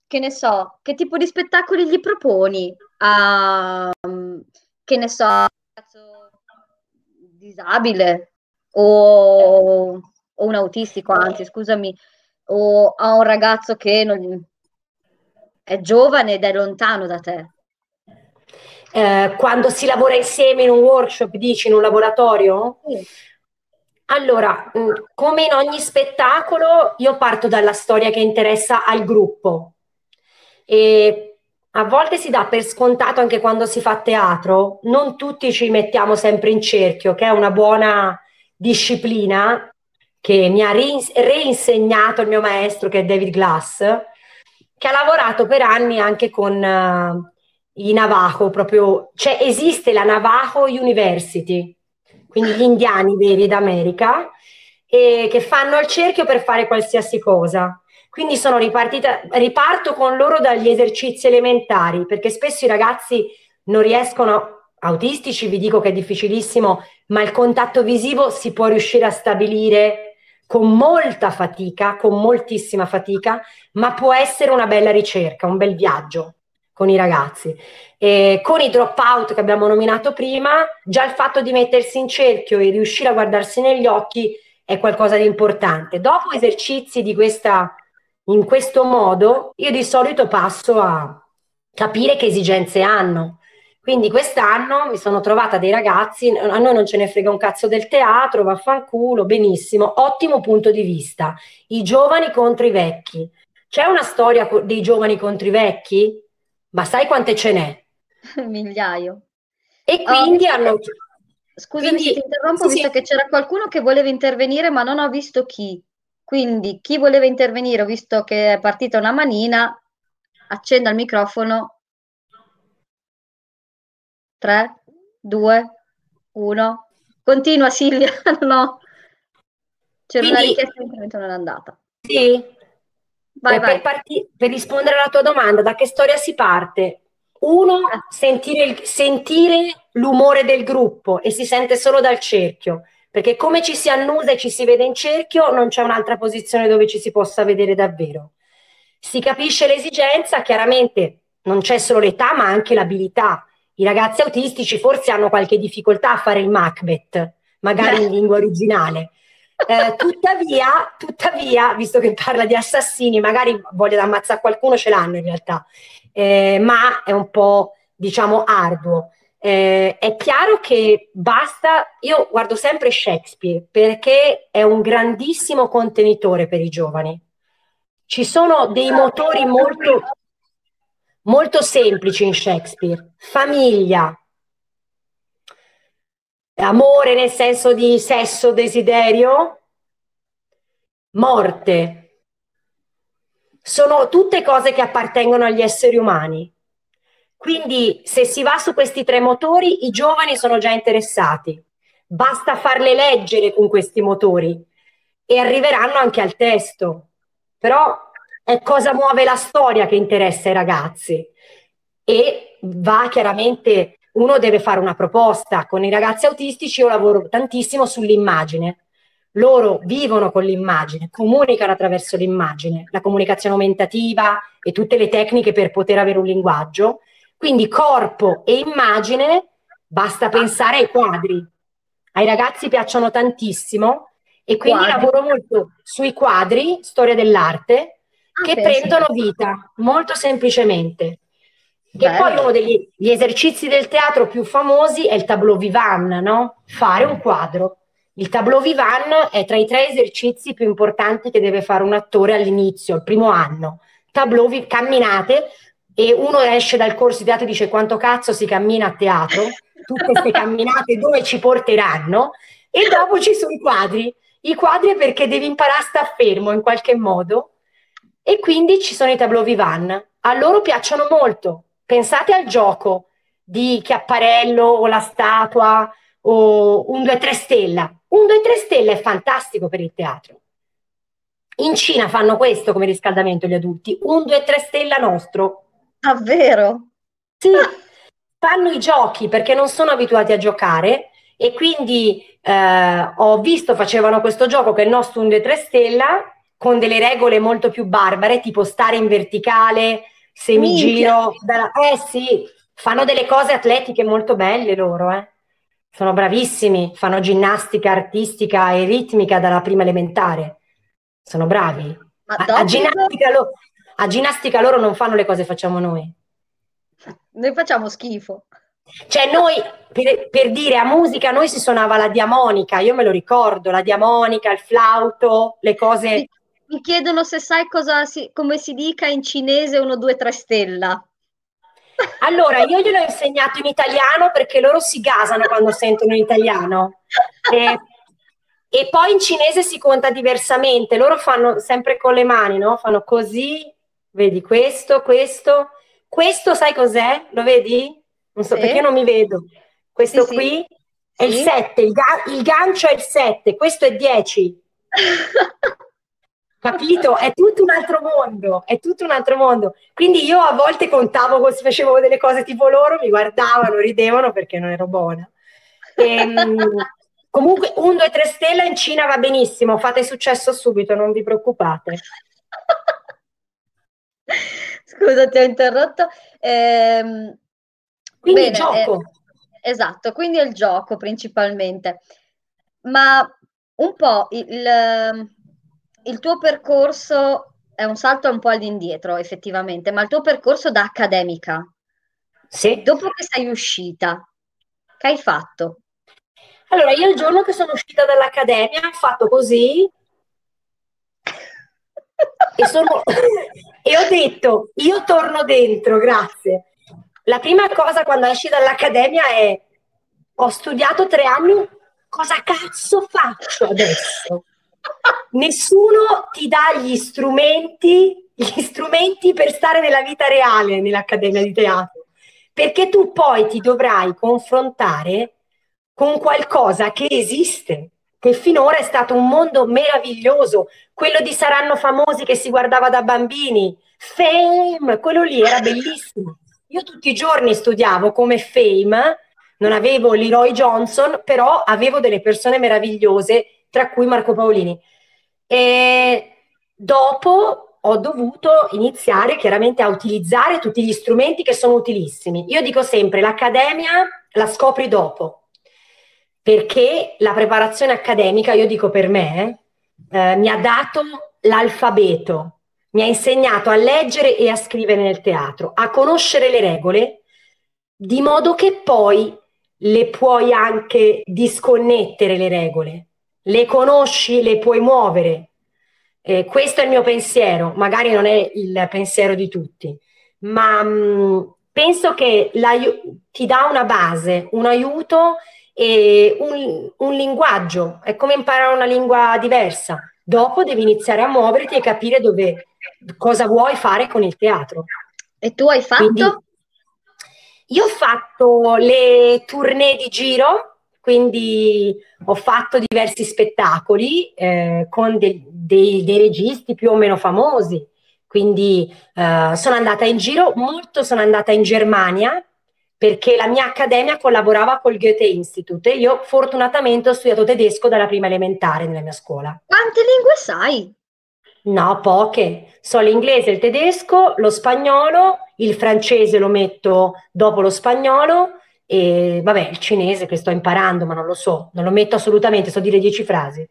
che ne so, che tipo di spettacoli gli proponi a, mm, che ne so, disabile o, o un autistico, anzi, scusami, o a un ragazzo che non- è giovane ed è lontano da te? Eh, quando si lavora insieme in un workshop, dici, in un laboratorio? Sì. Allora, mh, come in ogni spettacolo, io parto dalla storia che interessa al gruppo e a volte si dà per scontato anche quando si fa teatro, non tutti ci mettiamo sempre in cerchio, che è una buona disciplina che mi ha reins- reinsegnato il mio maestro, che è David Glass, che ha lavorato per anni anche con eh, i Navajo, proprio, cioè esiste la Navajo University, quindi gli indiani veri d'America, e che fanno il cerchio per fare qualsiasi cosa. Quindi sono ripartita, riparto con loro dagli esercizi elementari, perché spesso i ragazzi non riescono, autistici vi dico che è difficilissimo, ma il contatto visivo si può riuscire a stabilire con molta fatica, con moltissima fatica, ma può essere una bella ricerca, un bel viaggio con i ragazzi. E con i dropout che abbiamo nominato prima, già il fatto di mettersi in cerchio e riuscire a guardarsi negli occhi è qualcosa di importante. Dopo esercizi di questa, in questo modo, io di solito passo a capire che esigenze hanno quindi quest'anno mi sono trovata dei ragazzi, a noi non ce ne frega un cazzo del teatro, vaffanculo, benissimo, ottimo punto di vista. I giovani contro i vecchi. C'è una storia dei giovani contro i vecchi? Ma sai quante ce n'è? Migliaio. E quindi oh, hanno... Scusami quindi, se ti interrompo, sì, visto sì. che c'era qualcuno che voleva intervenire, ma non ho visto chi. Quindi chi voleva intervenire, ho visto che è partita una manina, accenda il microfono 3, 2, 1. Continua Silvia, no. C'era Quindi, una richiesta intervento non è andata. Sì. Vai, vai. Per, parti- per, rispondere alla tua domanda, da che storia si parte? Uno, ah. sentire, il, sentire l'umore del gruppo e si sente solo dal cerchio, perché come ci si annusa e ci si vede in cerchio, non c'è un'altra posizione dove ci si possa vedere davvero. Si capisce l'esigenza, chiaramente non c'è solo l'età, ma anche l'abilità i ragazzi autistici forse hanno qualche difficoltà a fare il Macbeth, magari in lingua originale. Eh, tuttavia, tuttavia, visto che parla di assassini, magari voglia di ammazzare qualcuno, ce l'hanno in realtà, eh, ma è un po', diciamo, arduo. Eh, è chiaro che basta, io guardo sempre Shakespeare perché è un grandissimo contenitore per i giovani. Ci sono dei motori molto, molto semplici in Shakespeare. Famiglia, amore nel senso di sesso, desiderio, morte. Sono tutte cose che appartengono agli esseri umani. Quindi se si va su questi tre motori, i giovani sono già interessati. Basta farle leggere con questi motori e arriveranno anche al testo. Però è cosa muove la storia che interessa ai ragazzi e va chiaramente, uno deve fare una proposta. Con i ragazzi autistici io lavoro tantissimo sull'immagine. Loro vivono con l'immagine, comunicano attraverso l'immagine, la comunicazione aumentativa e tutte le tecniche per poter avere un linguaggio. Quindi corpo e immagine, basta pensare ai quadri. Ai ragazzi piacciono tantissimo e quindi quadri. lavoro molto sui quadri, storia dell'arte, Ah, che prendono vita molto semplicemente. Che Bello. poi uno degli esercizi del teatro più famosi è il tableau vivant, no? Fare un quadro. Il tableau vivant è tra i tre esercizi più importanti che deve fare un attore all'inizio, il primo anno. Tableau vi- camminate e uno esce dal corso di teatro e dice quanto cazzo si cammina a teatro, tutte queste camminate dove ci porteranno e dopo ci sono i quadri. I quadri è perché devi imparare a stare fermo in qualche modo e quindi ci sono i tableau vivant. A loro piacciono molto. Pensate al gioco di Chiapparello o la statua o un 2-3 stella. Un 2-3 stella è fantastico per il teatro. In Cina fanno questo come riscaldamento gli adulti, un 2-3 stella nostro. Davvero? Sì, fanno i giochi perché non sono abituati a giocare e quindi eh, ho visto facevano questo gioco che è il nostro un 2-3 stella con delle regole molto più barbare, tipo stare in verticale, semigiro. Da, eh sì, fanno delle cose atletiche molto belle loro, eh. Sono bravissimi, fanno ginnastica artistica e ritmica dalla prima elementare. Sono bravi. A, a, ginnastica lo, a, ginnastica loro non fanno le cose che facciamo noi. Noi facciamo schifo. Cioè noi, per, per, dire a musica, noi si suonava la diamonica, io me lo ricordo, la diamonica, il flauto, le cose mi chiedono se sai cosa si, come si dica in cinese 1, 2, 3 stella. Allora, io glielo ho insegnato in italiano perché loro si gasano quando sentono italiano. E, e, poi in cinese si conta diversamente. Loro fanno sempre con le mani, no? Fanno così, vedi questo, questo. questo sai cos'è? Lo vedi? Non so sì. perché non mi vedo. Questo sì, qui sì. è il 7, il, ga- il gancio è il 7, questo è 10. Capito? È tutto un altro mondo, è tutto un altro mondo. Quindi io a volte contavo, se facevo delle cose tipo loro, mi guardavano, ridevano perché non ero buona. E, ehm, comunque, un, due, tre stelle in Cina va benissimo, fate successo subito, non vi preoccupate. Scusa, ti ho interrotto. Ehm, quindi bene, il gioco. Eh, esatto, quindi è il gioco principalmente. Ma un po' il il tuo percorso è un salto un po' all'indietro, effettivamente, ma il tuo percorso da accademica, sì. dopo che sei uscita, che hai fatto? Allora, io il giorno che sono uscita dall'accademia ho fatto così e, sono... e ho detto, io torno dentro, grazie. La prima cosa quando esci dall'accademia è, ho studiato tre anni, cosa cazzo faccio adesso? Nessuno ti dà gli strumenti, gli strumenti per stare nella vita reale nell'Accademia di Teatro, perché tu poi ti dovrai confrontare con qualcosa che esiste, che finora è stato un mondo meraviglioso, quello di Saranno famosi che si guardava da bambini, Fame, quello lì era bellissimo. Io tutti i giorni studiavo come Fame, non avevo Leroy Johnson, però avevo delle persone meravigliose tra cui Marco Paolini. E dopo ho dovuto iniziare chiaramente a utilizzare tutti gli strumenti che sono utilissimi. Io dico sempre, l'accademia la scopri dopo, perché la preparazione accademica, io dico per me, eh, mi ha dato l'alfabeto, mi ha insegnato a leggere e a scrivere nel teatro, a conoscere le regole, di modo che poi le puoi anche disconnettere le regole le conosci, le puoi muovere. Eh, questo è il mio pensiero, magari non è il pensiero di tutti, ma mh, mm, penso che ti dà una base, un aiuto e un, un linguaggio, è come imparare una lingua diversa. Dopo devi iniziare a muoverti e capire dove, cosa vuoi fare con il teatro. E tu hai fatto? Quindi, io ho fatto le tournée di giro quindi ho fatto diversi spettacoli eh, con de- dei, dei, registi più o meno famosi, quindi eh, sono andata in giro, molto sono andata in Germania perché la mia accademia collaborava col Goethe Institute e io fortunatamente ho studiato tedesco dalla prima elementare nella mia scuola. Quante lingue sai? No, poche. So l'inglese, il tedesco, lo spagnolo, il francese lo metto dopo lo spagnolo e vabbè, il cinese che sto imparando, ma non lo so, non lo metto assolutamente, so dire dieci frasi.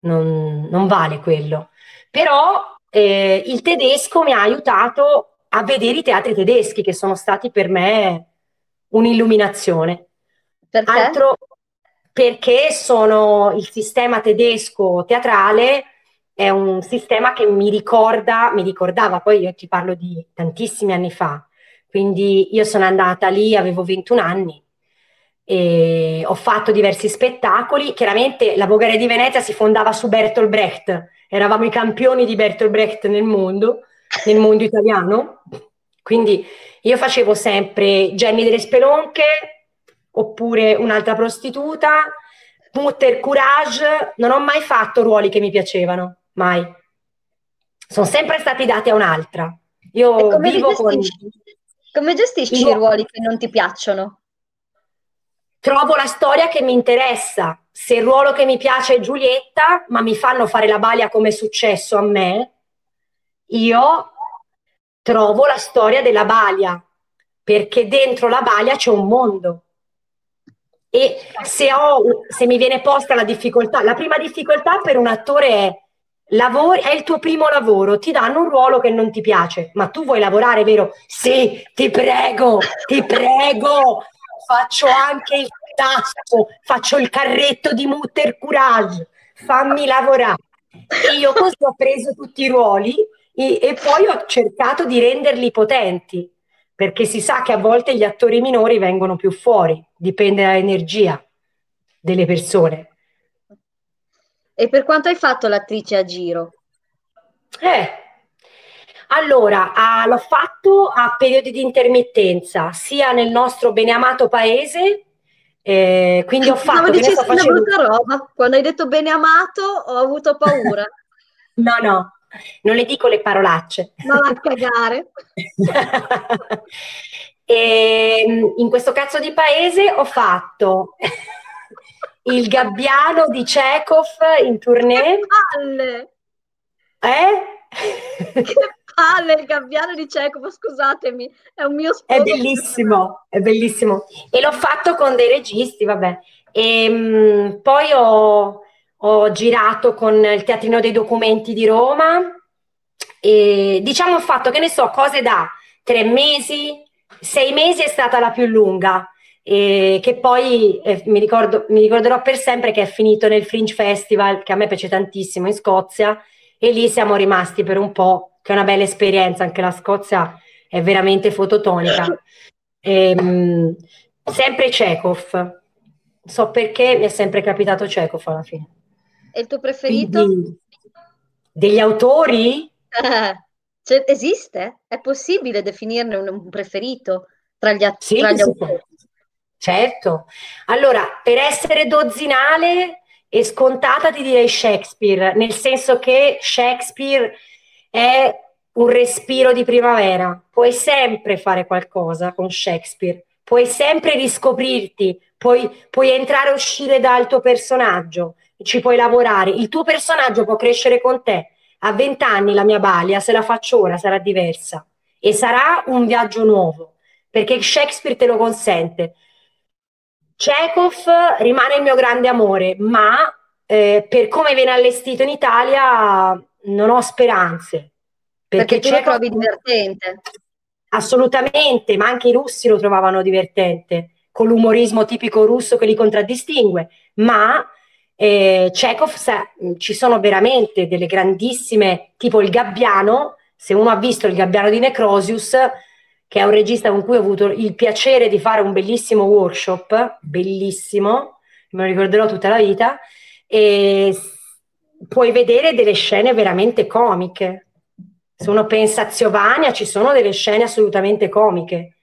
Non, non vale quello. Però eh, il tedesco mi ha aiutato a vedere i teatri tedeschi, che sono stati per me un'illuminazione. Perché? Altro perché sono il sistema tedesco teatrale è un sistema che mi ricorda, mi ricordava, poi io ti parlo di tantissimi anni fa, quindi io sono andata lì, avevo 21 anni e ho fatto diversi spettacoli. Chiaramente la Bulgaria di Venezia si fondava su Bertolt Brecht, eravamo i campioni di Bertolt Brecht nel mondo, nel mondo italiano. Quindi io facevo sempre Jenny delle Spelonche oppure un'altra prostituta, Mutter Courage, non ho mai fatto ruoli che mi piacevano, mai. Sono sempre stati dati a un'altra. Io vivo con... Come gestisci Io... i ruoli che non ti piacciono? Trovo la storia che mi interessa. Se il ruolo che mi piace è Giulietta, ma mi fanno fare la balia come è successo a me, io trovo la storia della balia, perché dentro la balia c'è un mondo. E se, ho, se mi viene posta la difficoltà, la prima difficoltà per un attore è Lavori, è il tuo primo lavoro, ti danno un ruolo che non ti piace, ma tu vuoi lavorare, vero? Sì, ti prego, ti prego, faccio anche il tasto, faccio il carretto di Mutter Courage, fammi lavorare. E io così ho preso tutti i ruoli e, e poi ho cercato di renderli potenti, perché si sa che a volte gli attori minori vengono più fuori, dipende dall'energia delle persone. E per quanto hai fatto l'attrice a giro? Eh, Allora, ah, l'ho fatto a periodi di intermittenza, sia nel nostro beneamato paese, eh, quindi ho fatto... Che facendo... una brutta roba, quando hai detto beneamato ho avuto paura. no, no, non le dico le parolacce. Ma va a cagare. e, ehm, in questo cazzo di paese ho fatto il gabbiano di Chekhov in tournée. Che palle! Eh? Che palle il gabbiano di Chekhov, scusatemi, è un mio sposo. È bellissimo, è bellissimo. E l'ho fatto con dei registi, vabbè. E ehm, mh, poi ho, ho girato con il Teatrino dei Documenti di Roma e diciamo ho fatto, che ne so, cose da tre mesi, sei mesi è stata la più lunga e che poi eh, mi, ricordo, mi ricorderò per sempre che è finito nel Fringe Festival, che a me piace tantissimo in Scozia, e lì siamo rimasti per un po', che è una bella esperienza, anche la Scozia è veramente fototonica. E, ehm, mh, sempre Chekhov, so perché mi è sempre capitato Chekhov alla fine. E il tuo preferito? Quindi, degli autori? cioè, esiste? È possibile definirne un, un preferito tra gli, att- sì, tra gli autori? Certo. Allora, per essere dozzinale e scontata ti direi Shakespeare, nel senso che Shakespeare è un respiro di primavera. Puoi sempre fare qualcosa con Shakespeare, puoi sempre riscoprirti, puoi, puoi entrare e uscire dal tuo personaggio, ci puoi lavorare. Il tuo personaggio può crescere con te. A vent'anni la mia balia, se la faccio ora, sarà diversa e sarà un viaggio nuovo, perché Shakespeare te lo consente. Chekhov rimane il mio grande amore, ma eh, per come viene allestito in Italia non ho speranze. Perché, perché tu Chekhov... lo trovi divertente. Assolutamente, ma anche i russi lo trovavano divertente, con l'umorismo tipico russo che li contraddistingue, ma eh, Chekhov sa, ci sono veramente delle grandissime, tipo il Gabbiano, se uno ha visto il Gabbiano di Necrosius, che è un regista con cui ho avuto il piacere di fare un bellissimo workshop, bellissimo, me lo ricorderò tutta la vita, e puoi vedere delle scene veramente comiche. Se uno pensa a Ziovania, ci sono delle scene assolutamente comiche.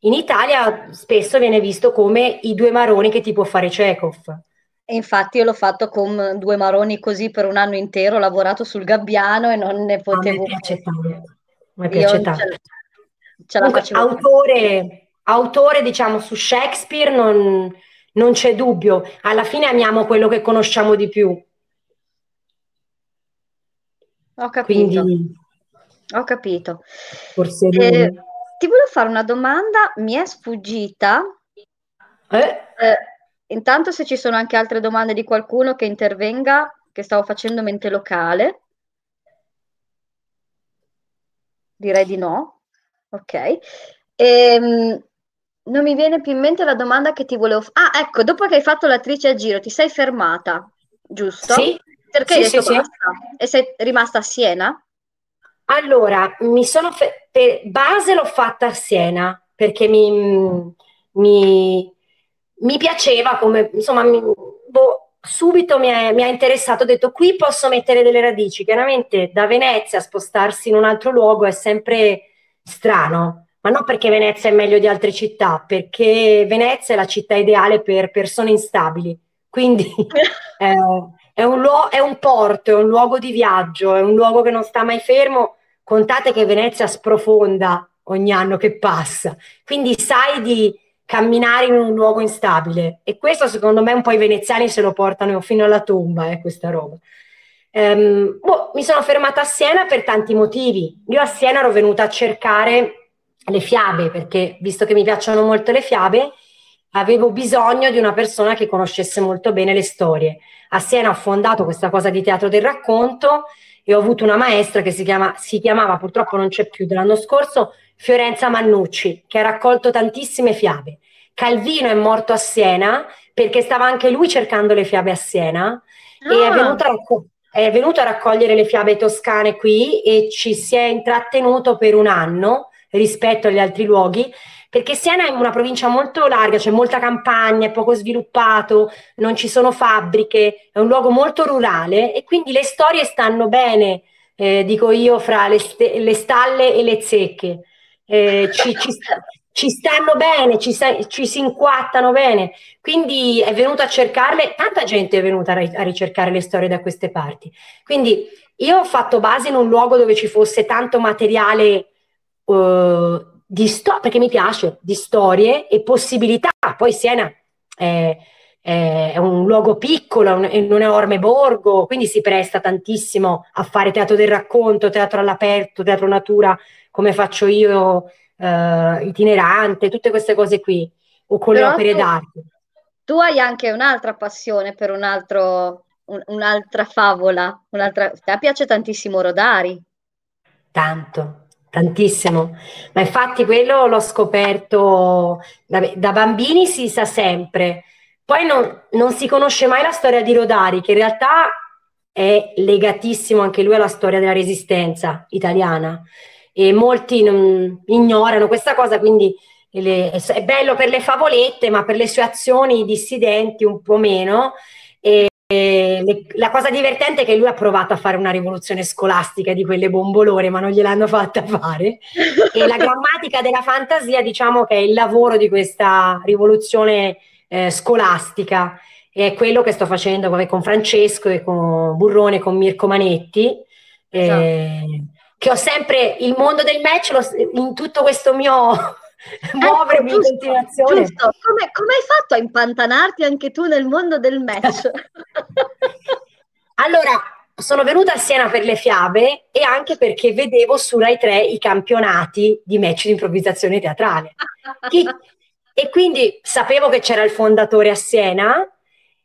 In Italia spesso viene visto come i due maroni che ti può fare Chekhov. E infatti io l'ho fatto con due maroni così per un anno intero, ho lavorato sul gabbiano e non ne potevo... A me piace tanto. Mi piace tanto. Ce, ce Comunque, autore, autore, diciamo, su Shakespeare non, non c'è dubbio. Alla fine amiamo quello che conosciamo di più. Ho capito. Quindi, Ho capito. Forse eh, ti volevo fare una domanda, mi è sfuggita. Eh? Eh, intanto se ci sono anche altre domande di qualcuno che intervenga, che stavo facendo mente locale. Direi di no. Ok. Ehm, non mi viene più in mente la domanda che ti volevo fare. Ah, ecco, dopo che hai fatto l'attrice a giro, ti sei fermata, giusto? Sì. Perché sì, hai detto sì, basta? Sì. E sei rimasta a Siena? Allora, mi sono fe- per base l'ho fatta a Siena perché mi, mi, mi piaceva come, insomma, mi, boh, subito mi, è, mi ha interessato, ho detto qui posso mettere delle radici. Chiaramente da Venezia spostarsi in un altro luogo è sempre strano, ma non perché Venezia è meglio di altre città, perché Venezia è la città ideale per persone instabili. Quindi eh, è, un luogo, è un porto, è un luogo di viaggio, è un luogo che non sta mai fermo. Contate che Venezia sprofonda ogni anno che passa, quindi sai di camminare in un luogo instabile e questo secondo me un po' i veneziani se lo portano fino alla tomba, eh, questa roba. Um, boh, mi sono fermata a Siena per tanti motivi. Io a Siena ero venuta a cercare le fiabe perché, visto che mi piacciono molto le fiabe, avevo bisogno di una persona che conoscesse molto bene le storie. A Siena ho fondato questa cosa di teatro del racconto e ho avuto una maestra che si, chiama, si chiamava, purtroppo non c'è più, dell'anno scorso, Fiorenza Mannucci, che ha raccolto tantissime fiabe. Calvino è morto a Siena perché stava anche lui cercando le fiabe a Siena ah. e è venuto, racco- è venuto, a raccogliere le fiabe toscane qui e ci si è intrattenuto per un anno rispetto agli altri luoghi perché Siena è una provincia molto larga, c'è molta campagna, è poco sviluppato, non ci sono fabbriche, è un luogo molto rurale e quindi le storie stanno bene eh, dico io, fra le, st- le, stalle e le zecche. Eh, ci, ci, ci, stanno bene, ci, ci, si inquattano bene. Quindi è venuto a cercarle, tanta gente è venuta a, ricercare le storie da queste parti. Quindi io ho fatto base in un luogo dove ci fosse tanto materiale uh, di storie, perché mi piace, di storie e possibilità. Poi Siena è, è un luogo piccolo, un, un enorme borgo, quindi si presta tantissimo a fare teatro del racconto, teatro all'aperto, teatro natura, come faccio io, uh, itinerante, tutte queste cose qui, o con Però le opere tu, d'arte. Tu hai anche un'altra passione per un altro un, un'altra favola, un'altra... te piace tantissimo Rodari? Tanto, tantissimo. Ma infatti quello l'ho scoperto da, da bambini, si sa sempre. Poi non, non, si conosce mai la storia di Rodari, che in realtà è legatissimo anche lui alla storia della resistenza italiana. E molti non, ignorano questa cosa, quindi le, è bello per le favolette, ma per le sue azioni dissidenti un po' meno. E, le, la cosa divertente è che lui ha provato a fare una rivoluzione scolastica di quelle bombolore, ma non gliel'hanno fatta fare. e la grammatica della fantasia, diciamo che è il lavoro di questa rivoluzione eh, scolastica. E è quello che sto facendo con Francesco e con Burrone, con Mirko Manetti. Esatto. Eh, che ho sempre il mondo del match lo, in tutto questo mio muovermi ecco, in continuazione. Giusto. Come, come, hai fatto a impantanarti anche tu nel mondo del match? allora, sono venuta a Siena per le fiabe e anche perché vedevo su Rai 3 i campionati di match di improvvisazione teatrale. Chi, e quindi sapevo che c'era il fondatore a Siena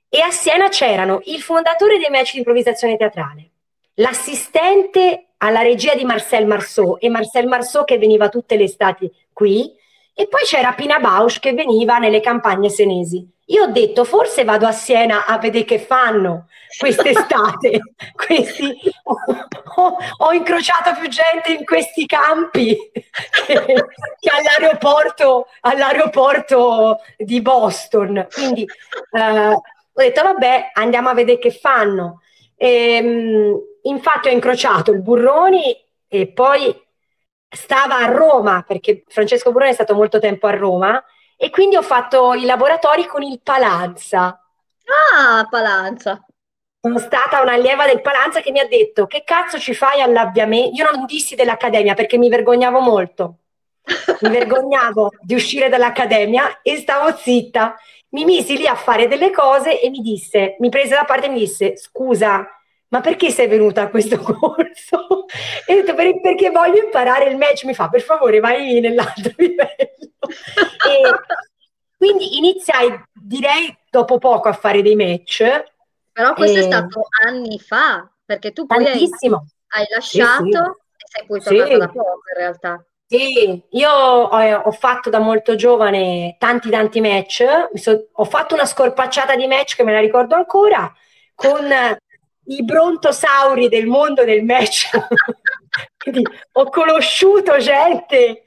e a Siena c'erano il fondatore dei match di improvvisazione teatrale, l'assistente alla regia di Marcel Marceau e Marcel Marceau che veniva tutte le estati qui e poi c'era Pina Bausch che veniva nelle campagne senesi. Io ho detto, forse vado a Siena a vedere che fanno quest'estate. questi, ho, ho, ho, incrociato più gente in questi campi che, che all'aeroporto, all'aeroporto, di Boston. Quindi eh, ho detto, vabbè, andiamo a vedere che fanno. E, ehm, infatti ho incrociato il Burroni e poi stava a Roma, perché Francesco Burone è stato molto tempo a Roma, e quindi ho fatto i laboratori con il Palanza. Ah, Palanza. Sono stata un'allieva del Palanza che mi ha detto che cazzo ci fai all'avviamento? Io non dissi dell'accademia perché mi vergognavo molto. Mi vergognavo di uscire dall'accademia e stavo zitta. Mi misi lì a fare delle cose e mi disse, mi prese da parte e mi disse, scusa, ma perché sei venuta a questo corso? E ho detto, perché voglio imparare il match. Mi fa, per favore, vai nell'altro livello. e quindi iniziai, direi, dopo poco a fare dei match. Però questo e... è stato anni fa, perché tu poi hai, hai, lasciato sì, sì. e sei poi tornato sì. da poco in realtà. Sì, io ho, ho, fatto da molto giovane tanti tanti match, so, ho fatto una scorpacciata di match che me la ricordo ancora, con i brontosauri del mondo del match. Quindi ho conosciuto gente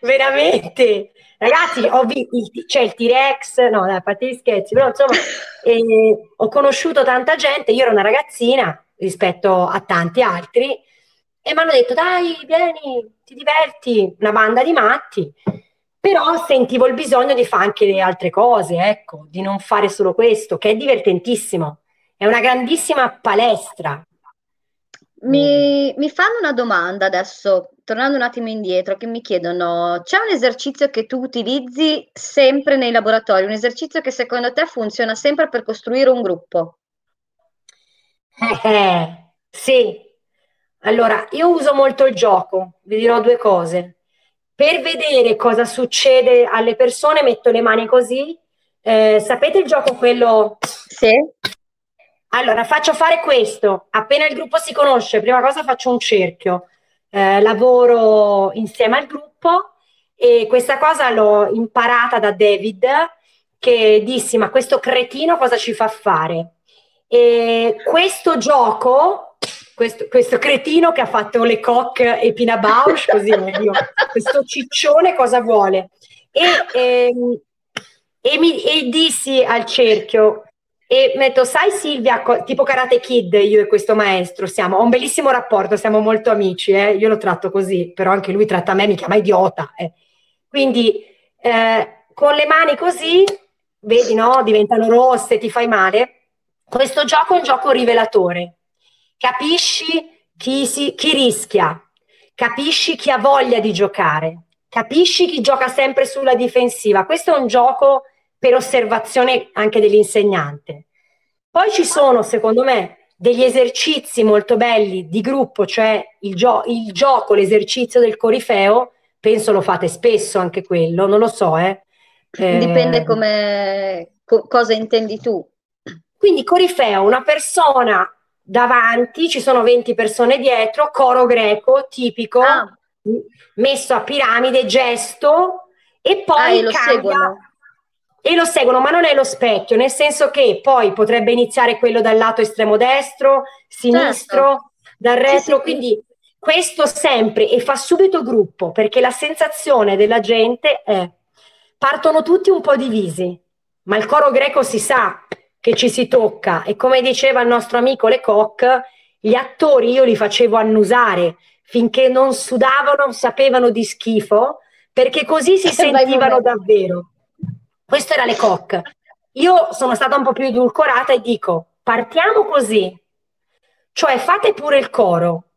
veramente. Ragazzi, ho visto, c'è il T-Rex, no, a parte gli scherzi, però insomma, eh, ho conosciuto tanta gente. Io ero una ragazzina rispetto a tanti altri e mi hanno detto: Dai, vieni, ti diverti, una banda di matti. Però sentivo il bisogno di fare anche le altre cose, ecco, di non fare solo questo, che è divertentissimo. È una grandissima palestra. Mi, mi, fanno una domanda adesso, tornando un attimo indietro, che mi chiedono, c'è un esercizio che tu utilizzi sempre nei laboratori, un esercizio che secondo te funziona sempre per costruire un gruppo? Eh, eh, sì, allora io uso molto il gioco, vi dirò due cose. Per vedere cosa succede alle persone metto le mani così, eh, sapete il gioco quello... Sì allora, faccio fare questo. Appena il gruppo si conosce, prima cosa faccio un cerchio. Eh, lavoro insieme al gruppo e questa cosa l'ho imparata da David che dissi ma questo cretino cosa ci fa fare? E questo gioco, questo, questo cretino che ha fatto le coque e Pina Bausch, così io, questo ciccione cosa vuole? E, ehm, e, mi, e dissi al cerchio e metto, sai Silvia, tipo Karate Kid, io e questo maestro siamo, ho un bellissimo rapporto, siamo molto amici, eh? io lo tratto così, però anche lui tratta me, mi chiama idiota. Eh. Quindi eh, con le mani così, vedi, no? Diventano rosse, ti fai male. Questo gioco è un gioco rivelatore. Capisci chi, si, chi rischia, capisci chi ha voglia di giocare, capisci chi gioca sempre sulla difensiva. Questo è un gioco per osservazione anche dell'insegnante. Poi ci sono, secondo me, degli esercizi molto belli di gruppo, cioè il, gio- il gioco, l'esercizio del corifeo, penso lo fate spesso anche quello, non lo so, eh. eh Dipende come co- cosa intendi tu. Quindi corifeo, una persona davanti, ci sono 20 persone dietro, coro greco tipico, ah. messo a piramide, gesto e poi ah, e lo cambia, seguono. E lo seguono, ma non è lo specchio, nel senso che poi potrebbe iniziare quello dal lato estremo destro, sinistro, certo. dal retro, sì, sì. quindi questo sempre e fa subito gruppo, perché la sensazione della gente è partono tutti un po' divisi, ma il coro greco si sa che ci si tocca e come diceva il nostro amico Lecoq, gli attori io li facevo annusare finché non sudavano, sapevano di schifo, perché così si sentivano davvero. Questo era le coc. Io sono stata un po' più edulcorata e dico, partiamo così, cioè fate pure il coro.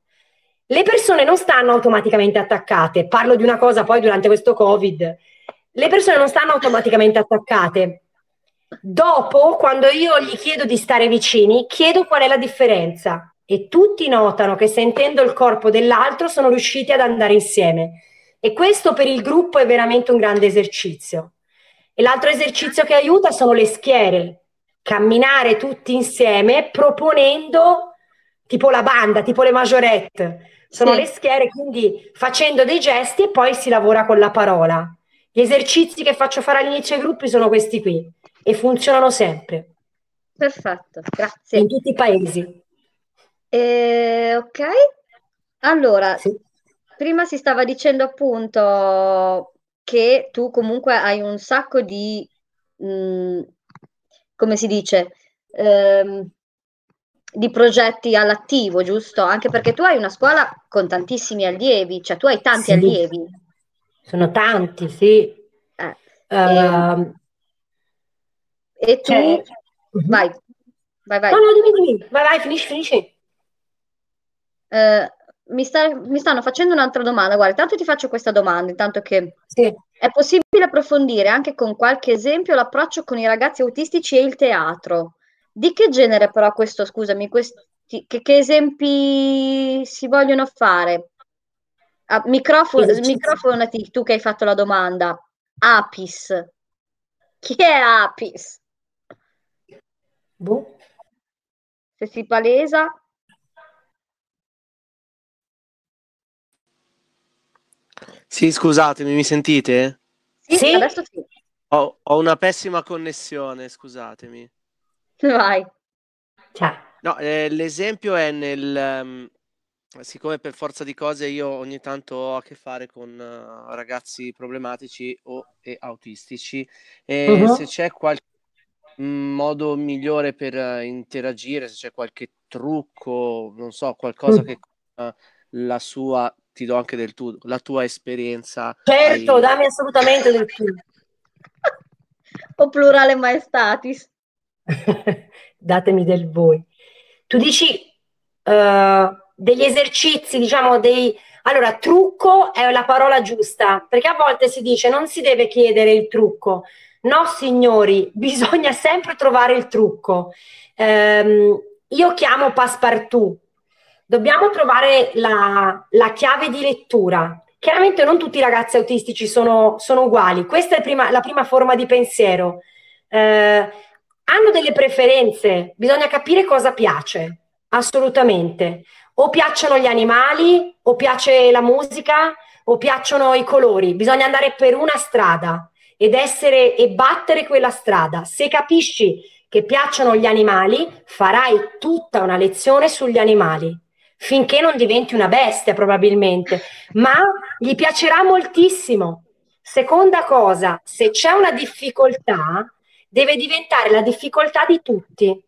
Le persone non stanno automaticamente attaccate, parlo di una cosa poi durante questo Covid, le persone non stanno automaticamente attaccate. Dopo, quando io gli chiedo di stare vicini, chiedo qual è la differenza e tutti notano che sentendo il corpo dell'altro sono riusciti ad andare insieme. E questo per il gruppo è veramente un grande esercizio. E l'altro esercizio che aiuta sono le schiere, camminare tutti insieme proponendo tipo la banda, tipo le majorette. Sono sì. le schiere, quindi facendo dei gesti e poi si lavora con la parola. Gli esercizi che faccio fare all'inizio ai gruppi sono questi qui e funzionano sempre. Perfetto, grazie. In tutti i paesi. Eh, ok, allora, sì. prima si stava dicendo appunto che tu comunque hai un sacco di, mh, mm, come si dice, ehm, di progetti all'attivo, giusto? Anche perché tu hai una scuola con tantissimi allievi, cioè tu hai tanti sì. allievi. Sono tanti, sì. Eh, uh, e, e, tu... Cioè... Vai, vai, vai. No, no, dimmi, dimmi. Vai, vai, finisci, finisci. Uh, mi, sta, mi, stanno facendo un'altra domanda. Guarda, intanto ti faccio questa domanda, intanto che sì. è possibile approfondire anche con qualche esempio l'approccio con i ragazzi autistici e il teatro. Di che genere però questo, scusami, questi, che, che esempi si vogliono fare? Ah, microfono, microfonati tu che hai fatto la domanda. Apis. Chi è Apis? Boh. Se si palesa. Sì, scusatemi, mi sentite? Sì, sì. adesso sì. Ho, ho, una pessima connessione, scusatemi. Vai. Ciao. No, eh, l'esempio è nel... Um, siccome per forza di cose io ogni tanto ho a che fare con uh, ragazzi problematici o e autistici e uh-huh. se c'è qualche modo migliore per uh, interagire, se c'è qualche trucco, non so, qualcosa uh-huh. che uh, la sua ti do anche del tu, la tua esperienza. Certo, hai... dammi assolutamente del tu. o plurale maestatis. Datemi del voi. Tu dici uh, degli esercizi, diciamo, dei... Allora, trucco è la parola giusta, perché a volte si dice non si deve chiedere il trucco. No, signori, bisogna sempre trovare il trucco. Um, io chiamo passepartout, dobbiamo trovare la, la chiave di lettura. Chiaramente non tutti i ragazzi autistici sono, sono uguali, questa è prima, la prima forma di pensiero. Eh, hanno delle preferenze, bisogna capire cosa piace, assolutamente. O piacciono gli animali, o piace la musica, o piacciono i colori. Bisogna andare per una strada ed essere e battere quella strada. Se capisci che piacciono gli animali, farai tutta una lezione sugli animali finché non diventi una bestia probabilmente, ma gli piacerà moltissimo. Seconda cosa, se c'è una difficoltà, deve diventare la difficoltà di tutti.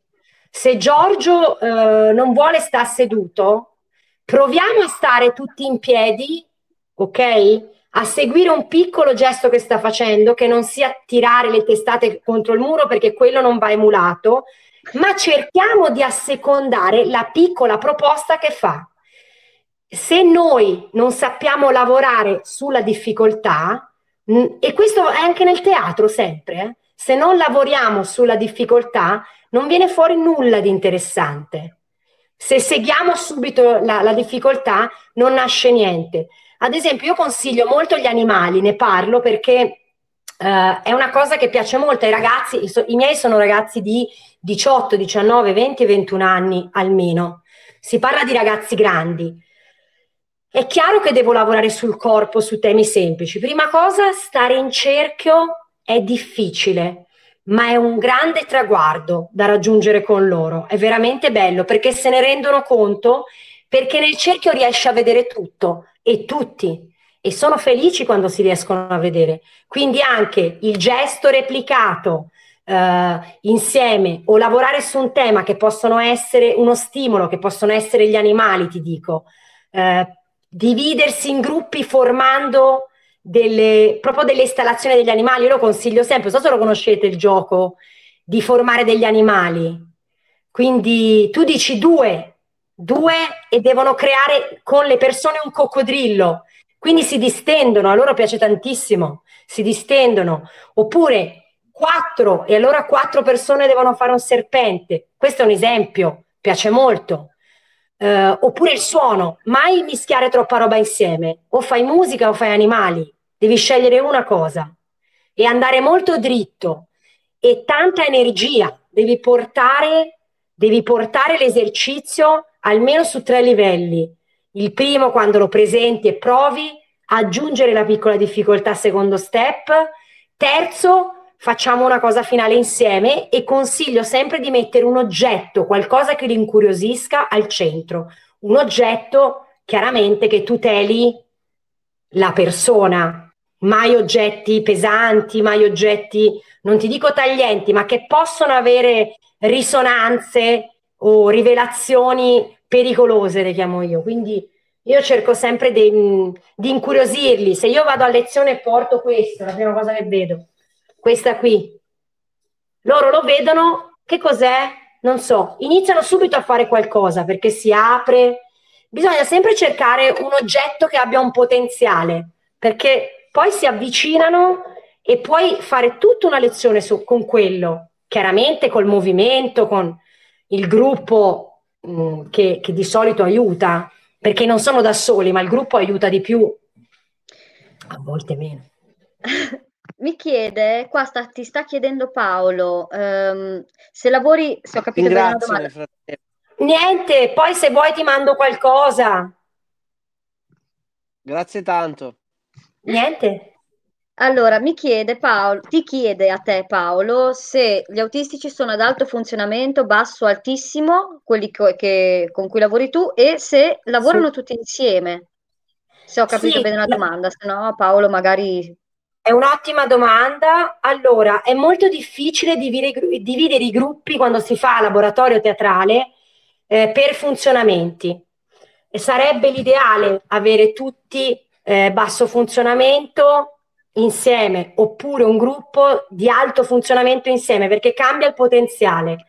Se Giorgio eh, non vuole stare seduto, proviamo a stare tutti in piedi, ok? A seguire un piccolo gesto che sta facendo, che non sia tirare le testate contro il muro perché quello non va emulato, ma cerchiamo di assecondare la piccola proposta che fa. Se noi non sappiamo lavorare sulla difficoltà, e questo è anche nel teatro sempre, eh, se non lavoriamo sulla difficoltà, non viene fuori nulla di interessante. Se seguiamo subito la, la difficoltà, non nasce niente. Ad esempio, io consiglio molto gli animali, ne parlo perché Uh, è una cosa che piace molto ai ragazzi, i, so, i, miei sono ragazzi di 18, 19, 20 e 21 anni almeno. Si parla di ragazzi grandi. È chiaro che devo lavorare sul corpo, su temi semplici. Prima cosa, stare in cerchio è difficile, ma è un grande traguardo da raggiungere con loro. È veramente bello perché se ne rendono conto, perché nel cerchio riesci a vedere tutto e tutti e sono felici quando si riescono a vedere. Quindi anche il gesto replicato eh, insieme o lavorare su un tema che possono essere uno stimolo, che possono essere gli animali, ti dico, eh, dividersi in gruppi formando delle, proprio delle installazioni degli animali. Io lo consiglio sempre, non so se lo conoscete il gioco di formare degli animali. Quindi tu dici due, due e devono creare con le persone un coccodrillo quindi si distendono, a loro piace tantissimo, si distendono. Oppure quattro, e allora quattro persone devono fare un serpente. Questo è un esempio, piace molto. Uh, oppure il suono, mai mischiare troppa roba insieme. O fai musica o fai animali, devi scegliere una cosa e andare molto dritto e tanta energia. Devi portare, devi portare l'esercizio almeno su tre livelli il primo, quando lo presenti e provi, aggiungere la piccola difficoltà secondo step. Terzo, facciamo una cosa finale insieme e consiglio sempre di mettere un oggetto, qualcosa che li incuriosisca al centro. Un oggetto chiaramente che tuteli la persona, mai oggetti pesanti, mai oggetti, non ti dico taglienti, ma che possono avere risonanze o rivelazioni pericolose, le chiamo io. Quindi io cerco sempre di, di incuriosirli. Se io vado a lezione e porto questo, la prima cosa che vedo, questa qui, loro lo vedono, che cos'è? Non so, iniziano subito a fare qualcosa perché si apre. Bisogna sempre cercare un oggetto che abbia un potenziale, perché poi si avvicinano e puoi fare tutta una lezione su, con quello, chiaramente col movimento, con il gruppo Mm, che, che di solito aiuta, perché non sono da soli, ma il gruppo aiuta di più, a volte meno. Mi chiede, qua sta, ti sta chiedendo Paolo, um, se lavori, se ho capito bene la domanda. Niente, poi se vuoi ti mando qualcosa. Grazie tanto. Niente. Allora, mi chiede Paolo, ti chiede a te Paolo se gli autistici sono ad alto funzionamento, basso, altissimo, quelli che, che, con cui lavori tu, e se lavorano sì. tutti insieme. Se ho capito sì. bene la domanda, se no Paolo magari... È un'ottima domanda. Allora, è molto difficile dividere, dividere i gruppi quando si fa laboratorio teatrale eh, per funzionamenti. E sarebbe l'ideale avere tutti eh, basso funzionamento, insieme oppure un gruppo di alto funzionamento insieme perché cambia il potenziale.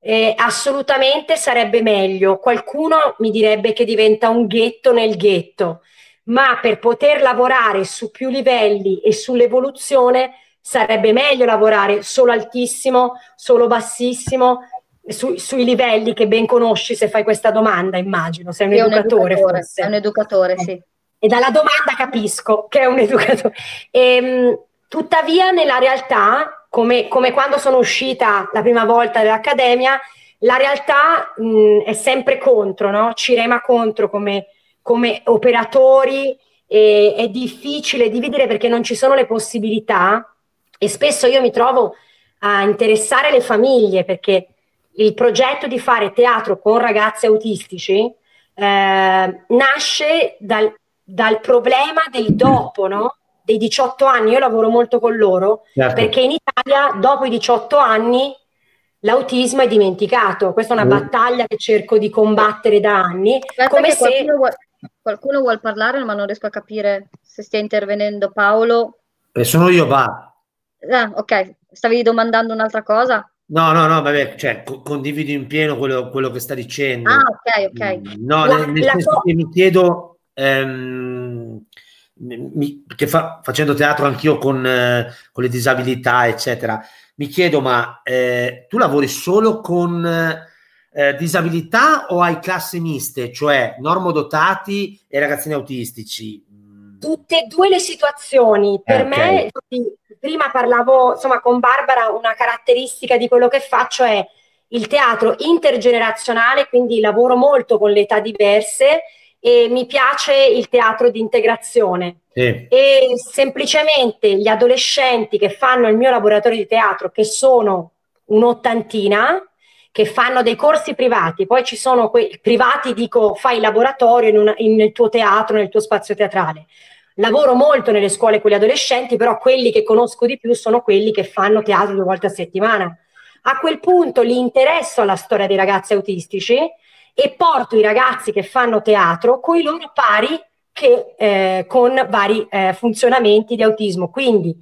Eh, assolutamente sarebbe meglio. Qualcuno mi direbbe che diventa un ghetto nel ghetto, ma per poter lavorare su più livelli e sull'evoluzione sarebbe meglio lavorare solo altissimo, solo bassissimo, su, sui livelli che ben conosci se fai questa domanda, immagino. Sei un, educatore, un educatore, forse. È un educatore, sì. E dalla domanda capisco che è un educatore. E, ehm, tuttavia, nella realtà, come, come, quando sono uscita la prima volta dall'accademia, la realtà mh, è sempre contro, no? ci rema contro come, come operatori. È difficile dividere perché non ci sono le possibilità e spesso io mi trovo a interessare le famiglie perché il progetto di fare teatro con ragazzi autistici eh, nasce dal, dal problema del dopo, no? dei 18 anni, io lavoro molto con loro, certo. perché in Italia dopo i 18 anni l'autismo è dimenticato. Questa è una mm. battaglia che cerco di combattere da anni. Aspetta come se... qualcuno, vuole, qualcuno vuole parlare, ma non riesco a capire se stia intervenendo Paolo. Eh, sono io, va. Ah, ok, stavi domandando un'altra cosa? No, no, no, vabbè, cioè, co- condivido in pieno quello, quello, che sta dicendo. Ah, ok, ok. Mm, no, la, nel, nel senso co- che mi chiedo, ehm, mi, che fa, facendo teatro anch'io con, eh, con, le disabilità, eccetera, mi chiedo, ma eh, tu lavori solo con eh, disabilità o hai classi miste, cioè normodotati e ragazzini autistici? Tutte e due le situazioni. Per eh, okay. me, prima parlavo insomma con Barbara, una caratteristica di quello che faccio è il teatro intergenerazionale, quindi lavoro molto con le età diverse e mi piace il teatro di integrazione. Sì. E semplicemente gli adolescenti che fanno il mio laboratorio di teatro, che sono un'ottantina, che fanno dei corsi privati, poi ci sono quei privati, dico fai il laboratorio in una, in, nel tuo teatro, nel tuo spazio teatrale. Lavoro molto nelle scuole con gli adolescenti, però quelli che conosco di più sono quelli che fanno teatro due volte a settimana. A quel punto li interesso alla storia dei ragazzi autistici e porto i ragazzi che fanno teatro con i loro pari che, eh, con vari eh, funzionamenti di autismo. Quindi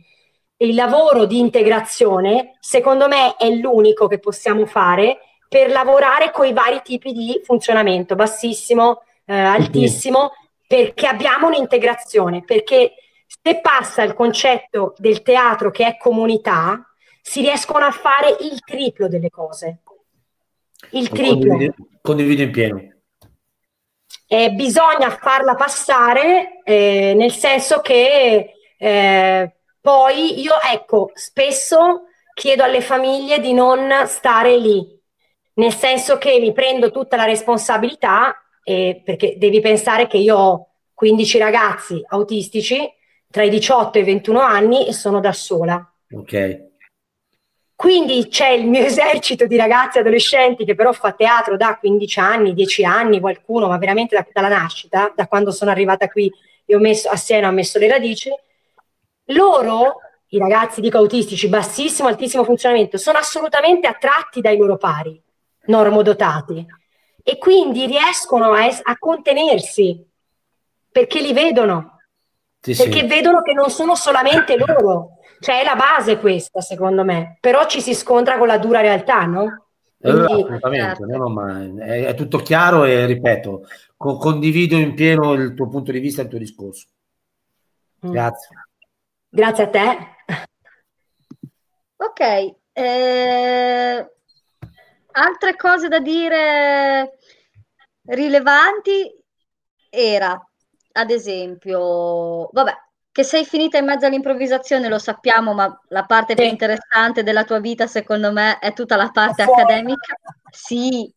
il lavoro di integrazione, secondo me, è l'unico che possiamo fare per lavorare con i vari tipi di funzionamento, bassissimo, eh, altissimo, perché abbiamo un'integrazione, perché se passa il concetto del teatro che è comunità, si riescono a fare il triplo delle cose. Il triplo. Condivido, condivido in pieno. Eh, bisogna farla passare eh, nel senso che eh, poi io, ecco, spesso chiedo alle famiglie di non stare lì, nel senso che mi prendo tutta la responsabilità, perché devi pensare che io ho 15 ragazzi autistici tra i 18 e i 21 anni e sono da sola. Ok. Quindi c'è il mio esercito di ragazzi adolescenti che però fa teatro da 15 anni, 10 anni, qualcuno, ma veramente da, dalla nascita, da quando sono arrivata qui e ho messo a Siena, ho messo le radici. Loro, i ragazzi dico autistici, bassissimo, altissimo funzionamento, sono assolutamente attratti dai loro pari, normodotati, e quindi riescono a, es- a contenersi perché li vedono, sì, perché sì. vedono che non sono solamente loro cioè è la base questa, secondo me, però ci si scontra con la dura realtà, no? Quindi, assolutamente, certo. no, ma è, è, tutto chiaro e ripeto, co- condivido in pieno il tuo punto di vista e il tuo discorso. Mm. Grazie. Grazie a te. Ok, eh, altre cose da dire rilevanti era, ad esempio, vabbè, che sei finita in mezzo all'improvvisazione lo sappiamo, ma la parte sì. più interessante della tua vita, secondo me, è tutta la parte accademica. Sì,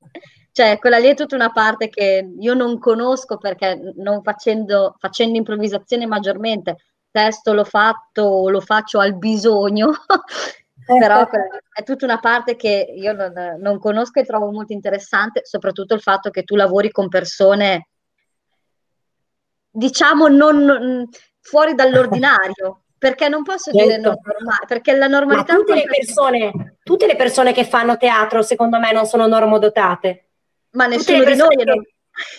cioè quella lì è tutta una parte che io non conosco perché non facendo, facendo improvvisazione maggiormente, testo l'ho fatto, lo faccio al bisogno, però è tutta una parte che io non, non conosco e trovo molto interessante, soprattutto il fatto che tu lavori con persone diciamo non, fuori dall'ordinario. Perché non posso certo. dire normale, perché la normalità... Ma tutte le, persone, tutte le persone che fanno teatro, secondo me, non sono normodotate. Ma nessuno di noi... Che, non...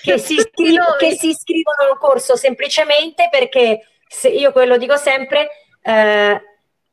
che, si iscri- che si iscrivono a un corso semplicemente perché, se, io quello dico sempre, eh,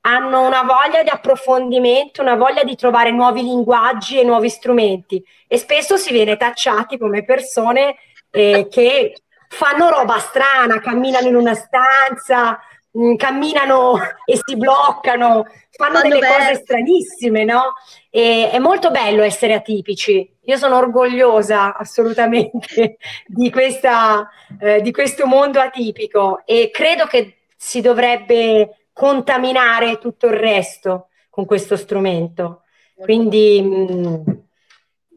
hanno una voglia di approfondimento, una voglia di trovare nuovi linguaggi e nuovi strumenti e spesso si viene tacciati come persone eh, che fanno roba strana, camminano in una stanza, mh, mm, camminano e si bloccano, fanno Quando delle beh. cose stranissime, no? E, è molto bello essere atipici. Io sono orgogliosa assolutamente di, questa, eh, di questo mondo atipico e credo che si dovrebbe contaminare tutto il resto con questo strumento. Quindi mh, mm,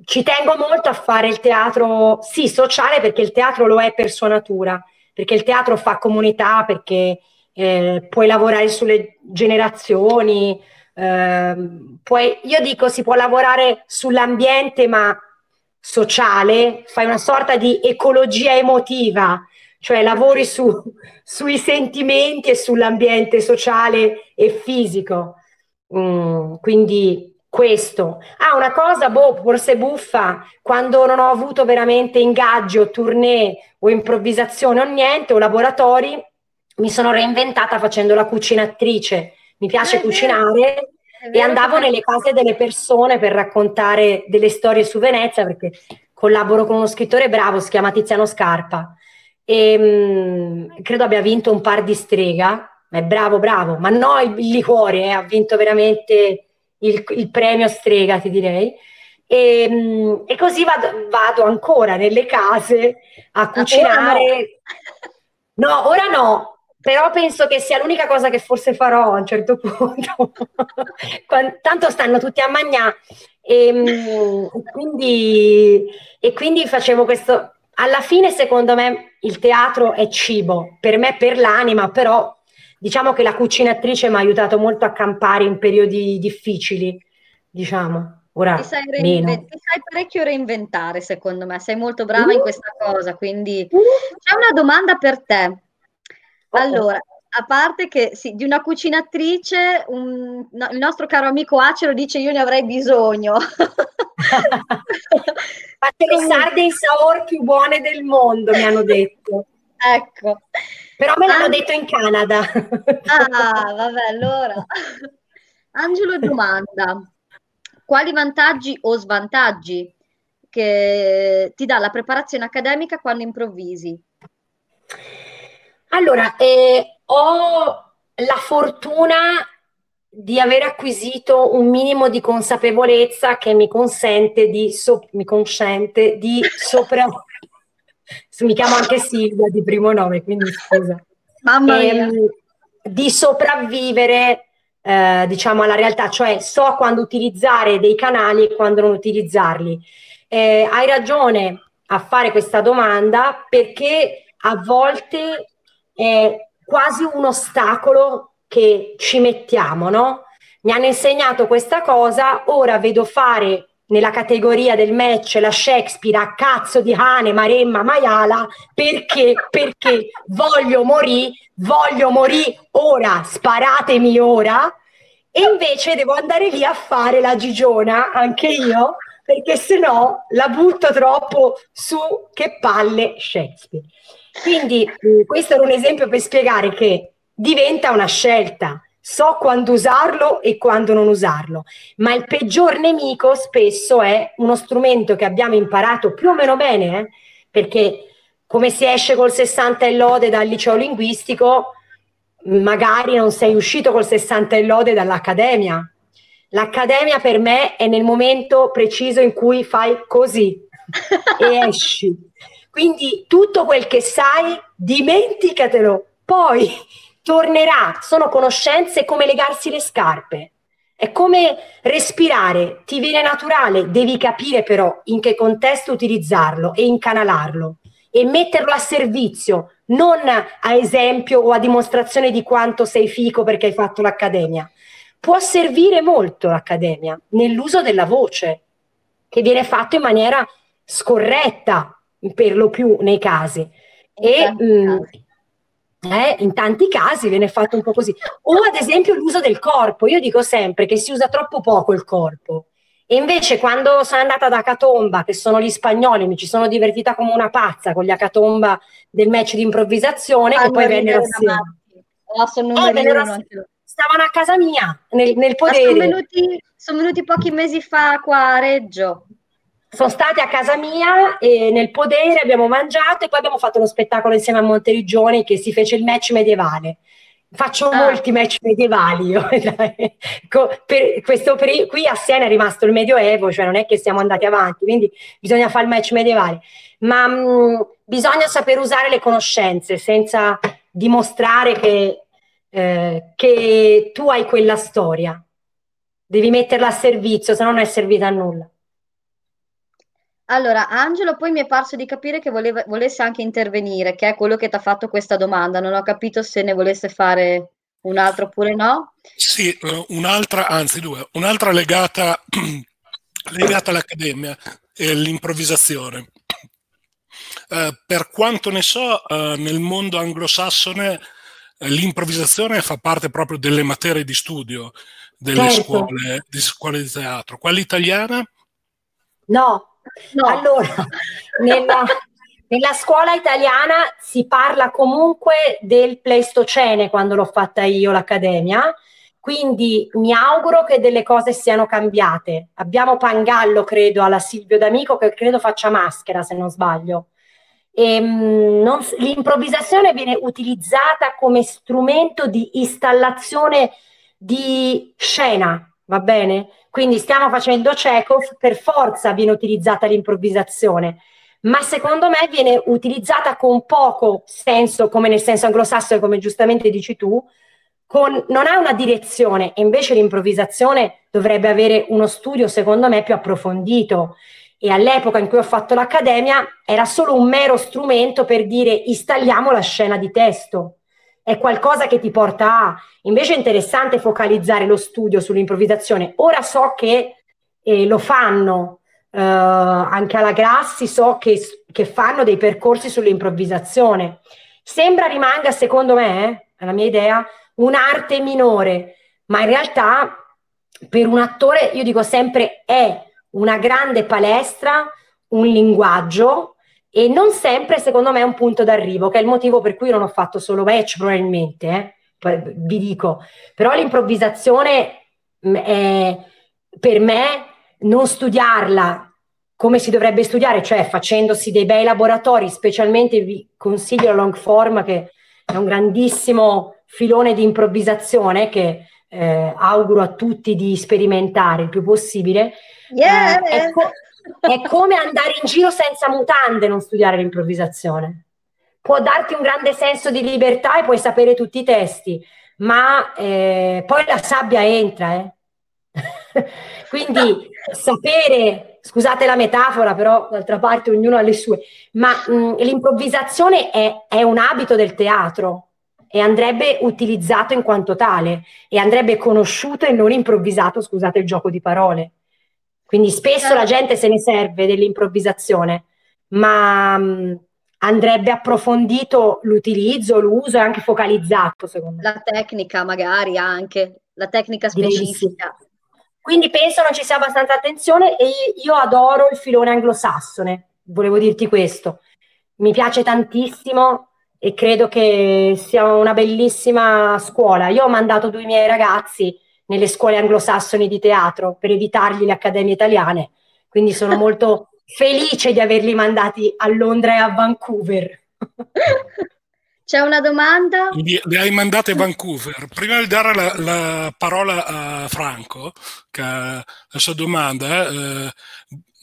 ci tengo molto a fare il teatro, sì, sociale, perché il teatro lo è per sua natura, perché il teatro fa comunità, perché eh, puoi lavorare sulle generazioni, eh, puoi, io dico si può lavorare sull'ambiente, ma sociale, fai una sorta di ecologia emotiva, cioè lavori su, sui sentimenti e sull'ambiente sociale e fisico. Mm, quindi questo. Ah, una cosa, boh, forse buffa, quando non ho avuto veramente ingaggio, tournée o improvvisazione o niente, o laboratori, mi sono reinventata facendo la cucinatrice. Mi piace cucinare e andavo nelle case delle persone per raccontare delle storie su Venezia perché collaboro con uno scrittore bravo, si chiama Tiziano Scarpa e mh, credo abbia vinto un par di strega, è bravo, bravo, ma no il, il liquore, eh, ha vinto veramente il, il, premio strega, ti direi. E, mh, e così vado, vado, ancora nelle case a cucinare. No. no, ora no, però penso che sia l'unica cosa che forse farò a un certo punto. Tanto stanno tutti a mangiare e, quindi, e quindi facevo questo. Alla fine, secondo me, il teatro è cibo, per me per l'anima, però diciamo che la cucinatrice mi ha aiutato molto a campare in periodi difficili, diciamo. Ora ti sai, reinvent- ti sai parecchio reinventare, secondo me, sei molto brava uh. in questa cosa, quindi uh. c'è una domanda per te. Allora, a parte che sì, di una cucinatrice, un, no, il nostro caro amico Acero dice io ne avrei bisogno. Fatte le sarde in saor più buone del mondo, mi hanno detto. Ecco. Però me l'hanno An- detto in Canada. ah, vabbè, allora. Angelo domanda, quali vantaggi o svantaggi che ti dà la preparazione accademica quando improvvisi? Allora, eh, ho la fortuna di aver acquisito un minimo di consapevolezza che mi consente di, so- mi consente di sopra... mi chiamo anche Silvia di primo nome, quindi scusa. Mamma mia. Ehm, di sopravvivere, eh, diciamo, alla realtà, cioè so quando utilizzare dei canali e quando non utilizzarli. Eh, hai ragione a fare questa domanda perché a volte è quasi un ostacolo che ci mettiamo, no? Mi hanno insegnato questa cosa, ora vedo fare nella categoria del match la Shakespeare a cazzo di cane, Maremma, Maiala, perché, perché voglio morire, voglio morire ora, sparatemi ora, e invece devo andare lì a fare la gigiona, anche io, perché se no la butto troppo su che palle Shakespeare. Quindi eh, questo era un esempio per spiegare che diventa una scelta. So quando usarlo e quando non usarlo, ma il peggior nemico spesso è uno strumento che abbiamo imparato più o meno bene, eh? perché come si esce col 60 e lode dal liceo linguistico, magari non sei uscito col 60 e lode dall'accademia. L'accademia per me è nel momento preciso in cui fai così e esci. Quindi tutto quel che sai, dimenticatelo. Poi tornerà. Sono conoscenze come legarsi le scarpe. È come respirare, ti viene naturale, devi capire però in che contesto utilizzarlo e incanalarlo e metterlo a servizio, non a esempio o a dimostrazione di quanto sei fico perché hai fatto l'accademia. Può servire molto l'accademia nell'uso della voce, che viene fatto in maniera scorretta, per lo più nei casi. E mh, eh, in tanti casi viene fatto un po' così. O ad esempio l'uso del corpo. Io dico sempre che si usa troppo poco il corpo. E invece quando sono andata ad Acatomba, che sono gli spagnoli, mi ci sono divertita come una pazza con gli Acatomba del match di improvvisazione, che poi vennero assieme. Oh, sono eh, stavano a casa mia, nel, nel podere. Sono venuti, sono venuti pochi mesi fa qua a Reggio sono state a casa mia e nel podere abbiamo mangiato e poi abbiamo fatto uno spettacolo insieme a Monteriggioni che si fece il match medievale. Faccio ah. molti match medievali io. per questo per, qui a Siena è rimasto il Medioevo, cioè non è che siamo andati avanti, quindi bisogna fare il match medievale. Ma mh, mm, bisogna saper usare le conoscenze senza dimostrare che, eh, che tu hai quella storia. Devi metterla a servizio, se no non è servita a nulla. Allora, Angelo poi mi è parso di capire che voleva, volesse anche intervenire, che è quello che ti ha fatto questa domanda. Non ho capito se ne volesse fare un'altra oppure no. Sì, eh, un'altra, anzi due, un'altra legata, legata all'accademia e all'improvvisazione. eh, per quanto ne so, eh, nel mondo anglosassone eh, l'improvvisazione fa parte proprio delle materie di studio delle certo. scuole, di scuole di teatro. Quella italiana? No, no. allora, nella, nella scuola italiana si parla comunque del Pleistocene quando l'ho fatta io l'accademia, quindi mi auguro che delle cose siano cambiate. Abbiamo Pangallo, credo, alla Silvio D'Amico, che credo faccia maschera, se non sbaglio. E, ehm, non, l'improvvisazione viene utilizzata come strumento di installazione di scena, va bene? Quindi stiamo facendo Chekhov, per forza viene utilizzata l'improvvisazione, ma secondo me viene utilizzata con poco senso, come nel senso anglosassone, come giustamente dici tu, con, non ha una direzione, invece l'improvvisazione dovrebbe avere uno studio, secondo me, più approfondito. E all'epoca in cui ho fatto l'accademia era solo un mero strumento per dire installiamo la scena di testo. È qualcosa che ti porta a. Invece è interessante focalizzare lo studio sull'improvvisazione. Ora so che eh, lo fanno, eh, anche alla Grassi so che, che, fanno dei percorsi sull'improvvisazione. Sembra rimanga, secondo me, eh, è la mia idea, un'arte minore, ma in realtà per un attore, io dico sempre, è una grande palestra, un linguaggio e non sempre, secondo me, è un punto d'arrivo, che è il motivo per cui non ho fatto solo match, probabilmente, eh, vi dico. Però l'improvvisazione mm, è, per me, non studiarla come si dovrebbe studiare, cioè facendosi dei bei laboratori, specialmente vi consiglio la long form che è un grandissimo filone di improvvisazione che eh, auguro a tutti di sperimentare il più possibile. Yeah. Eh, è, co- è come andare in giro senza mutande non studiare l'improvvisazione. Può darti un grande senso di libertà e puoi sapere tutti i testi, ma eh, poi la sabbia entra. Eh. Quindi sapere, scusate la metafora, però d'altra parte ognuno ha le sue, ma mh, l'improvvisazione è, è un abito del teatro e andrebbe utilizzato in quanto tale e andrebbe conosciuto e non improvvisato, scusate il gioco di parole. Quindi spesso la gente se ne serve dell'improvvisazione, ma mh, andrebbe approfondito l'utilizzo, l'uso e anche focalizzato, secondo me. La tecnica magari anche, la tecnica specifica. Quindi penso non ci sia abbastanza attenzione e io adoro il filone anglosassone, volevo dirti questo. Mi piace tantissimo e credo che sia una bellissima scuola. Io ho mandato due miei ragazzi nelle scuole anglosassoni di teatro per evitargli le accademie italiane, quindi sono molto felice di averli mandati a Londra e a Vancouver. C'è una domanda? Li, li hai mandati a Vancouver. Prima di dare la, la parola a Franco, che ha la sua domanda, eh,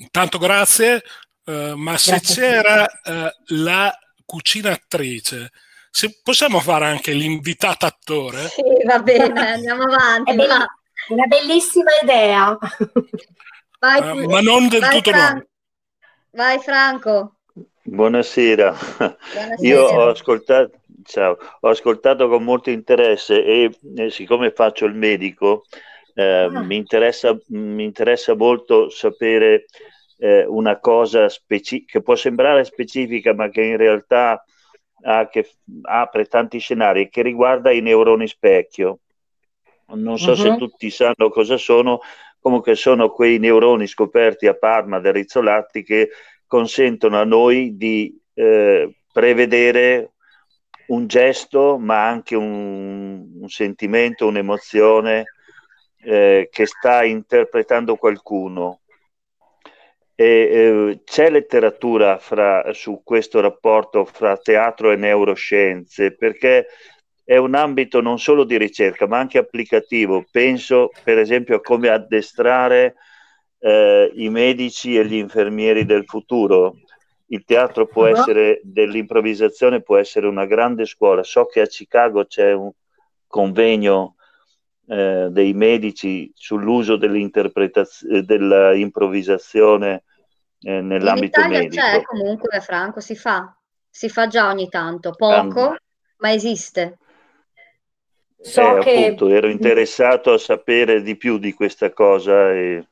tanto grazie, eh, ma grazie se c'era eh, la cucina attrice. Se possiamo fare anche l'invitato attore? Sì, va bene, andiamo avanti. È va. una bellissima idea. Vai, uh, ma non del vai, tutto Fran- nuovo. Vai Franco. Buonasera. Buonasera. Io ho ascoltato, ciao, ho ascoltato con molto interesse e eh, siccome faccio il medico, eh, ah. mi, interessa, mi interessa molto sapere eh, una cosa speci- che può sembrare specifica, ma che in realtà ha che, apre tanti scenari, che riguarda i neuroni specchio. Non so uh-huh. se mhm. tutti sanno cosa sono, comunque sono quei neuroni scoperti a Parma da Rizzolatti che consentono a noi di eh, prevedere un gesto, ma anche un, un sentimento, un'emozione eh, che sta interpretando qualcuno. E, eh, c'è letteratura fra, su questo rapporto fra teatro e neuroscienze perché è un ambito non solo di ricerca ma anche applicativo. Penso per esempio a come addestrare eh, i medici e gli infermieri del futuro. Il teatro può essere dell'improvvisazione, può essere una grande scuola. So che a Chicago c'è un convegno eh, dei medici sull'uso dell'interpretazione, dell'improvvisazione eh, nell'ambito in Italia medico. c'è comunque, Franco, si fa, si fa già ogni tanto, poco, um, ma esiste. So eh, che... appunto, ero interessato a sapere di più di questa cosa e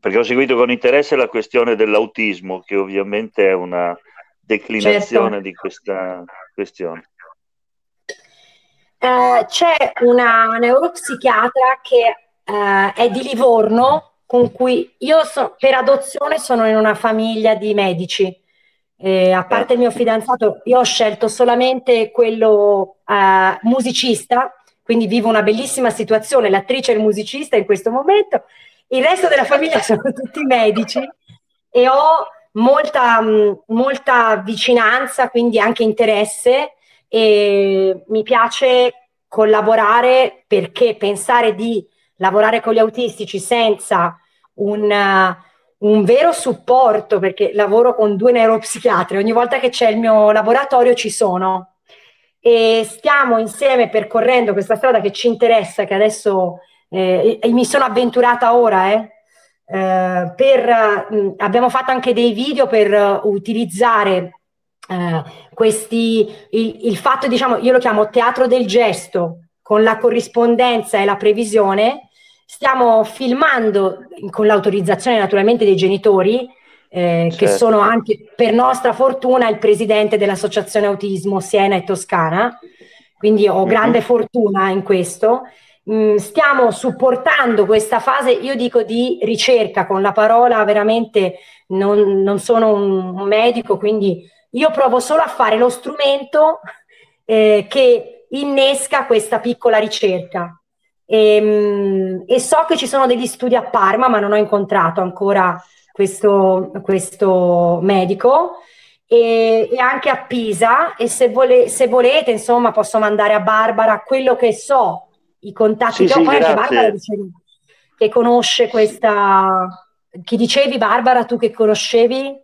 perché ho seguito con interesse la questione dell'autismo, che ovviamente è una declinazione certo. di questa questione. Eh, c'è una neuropsichiatra che eh, è di Livorno, con cui io so, per adozione sono in una famiglia di medici. Eh, a parte il mio fidanzato, io ho scelto solamente quello eh, musicista, quindi vivo una bellissima situazione, l'attrice e il musicista in questo momento. Il resto della famiglia sono tutti medici e ho molta, molta vicinanza, quindi anche interesse e mi piace collaborare perché pensare di lavorare con gli autistici senza un, uh, un vero supporto, perché lavoro con due neuropsichiatri, ogni volta che c'è il mio laboratorio ci sono. E stiamo insieme percorrendo questa strada che ci interessa, che adesso eh, mi sono avventurata ora, eh, eh, per, mh, abbiamo fatto anche dei video per uh, utilizzare uh, questi, il, il, fatto, diciamo, io lo chiamo teatro del gesto, con la corrispondenza e la previsione, stiamo filmando con l'autorizzazione naturalmente dei genitori, eh, certo. che sono anche per nostra fortuna il presidente dell'associazione autismo Siena e Toscana, quindi ho mm-hmm. grande fortuna in questo. Mm, stiamo supportando questa fase, io dico di ricerca, con la parola veramente non, non sono un medico, quindi io provo solo a fare lo strumento eh, che innesca questa piccola ricerca. E, ehm, e, so che ci sono degli studi a Parma, ma non ho incontrato ancora questo, questo medico. E, e, anche a Pisa e se, vole, se, volete insomma posso mandare a Barbara quello che so i contatti sì, che ho sì, poi Barbara dicevi, che conosce questa chi dicevi Barbara tu che conoscevi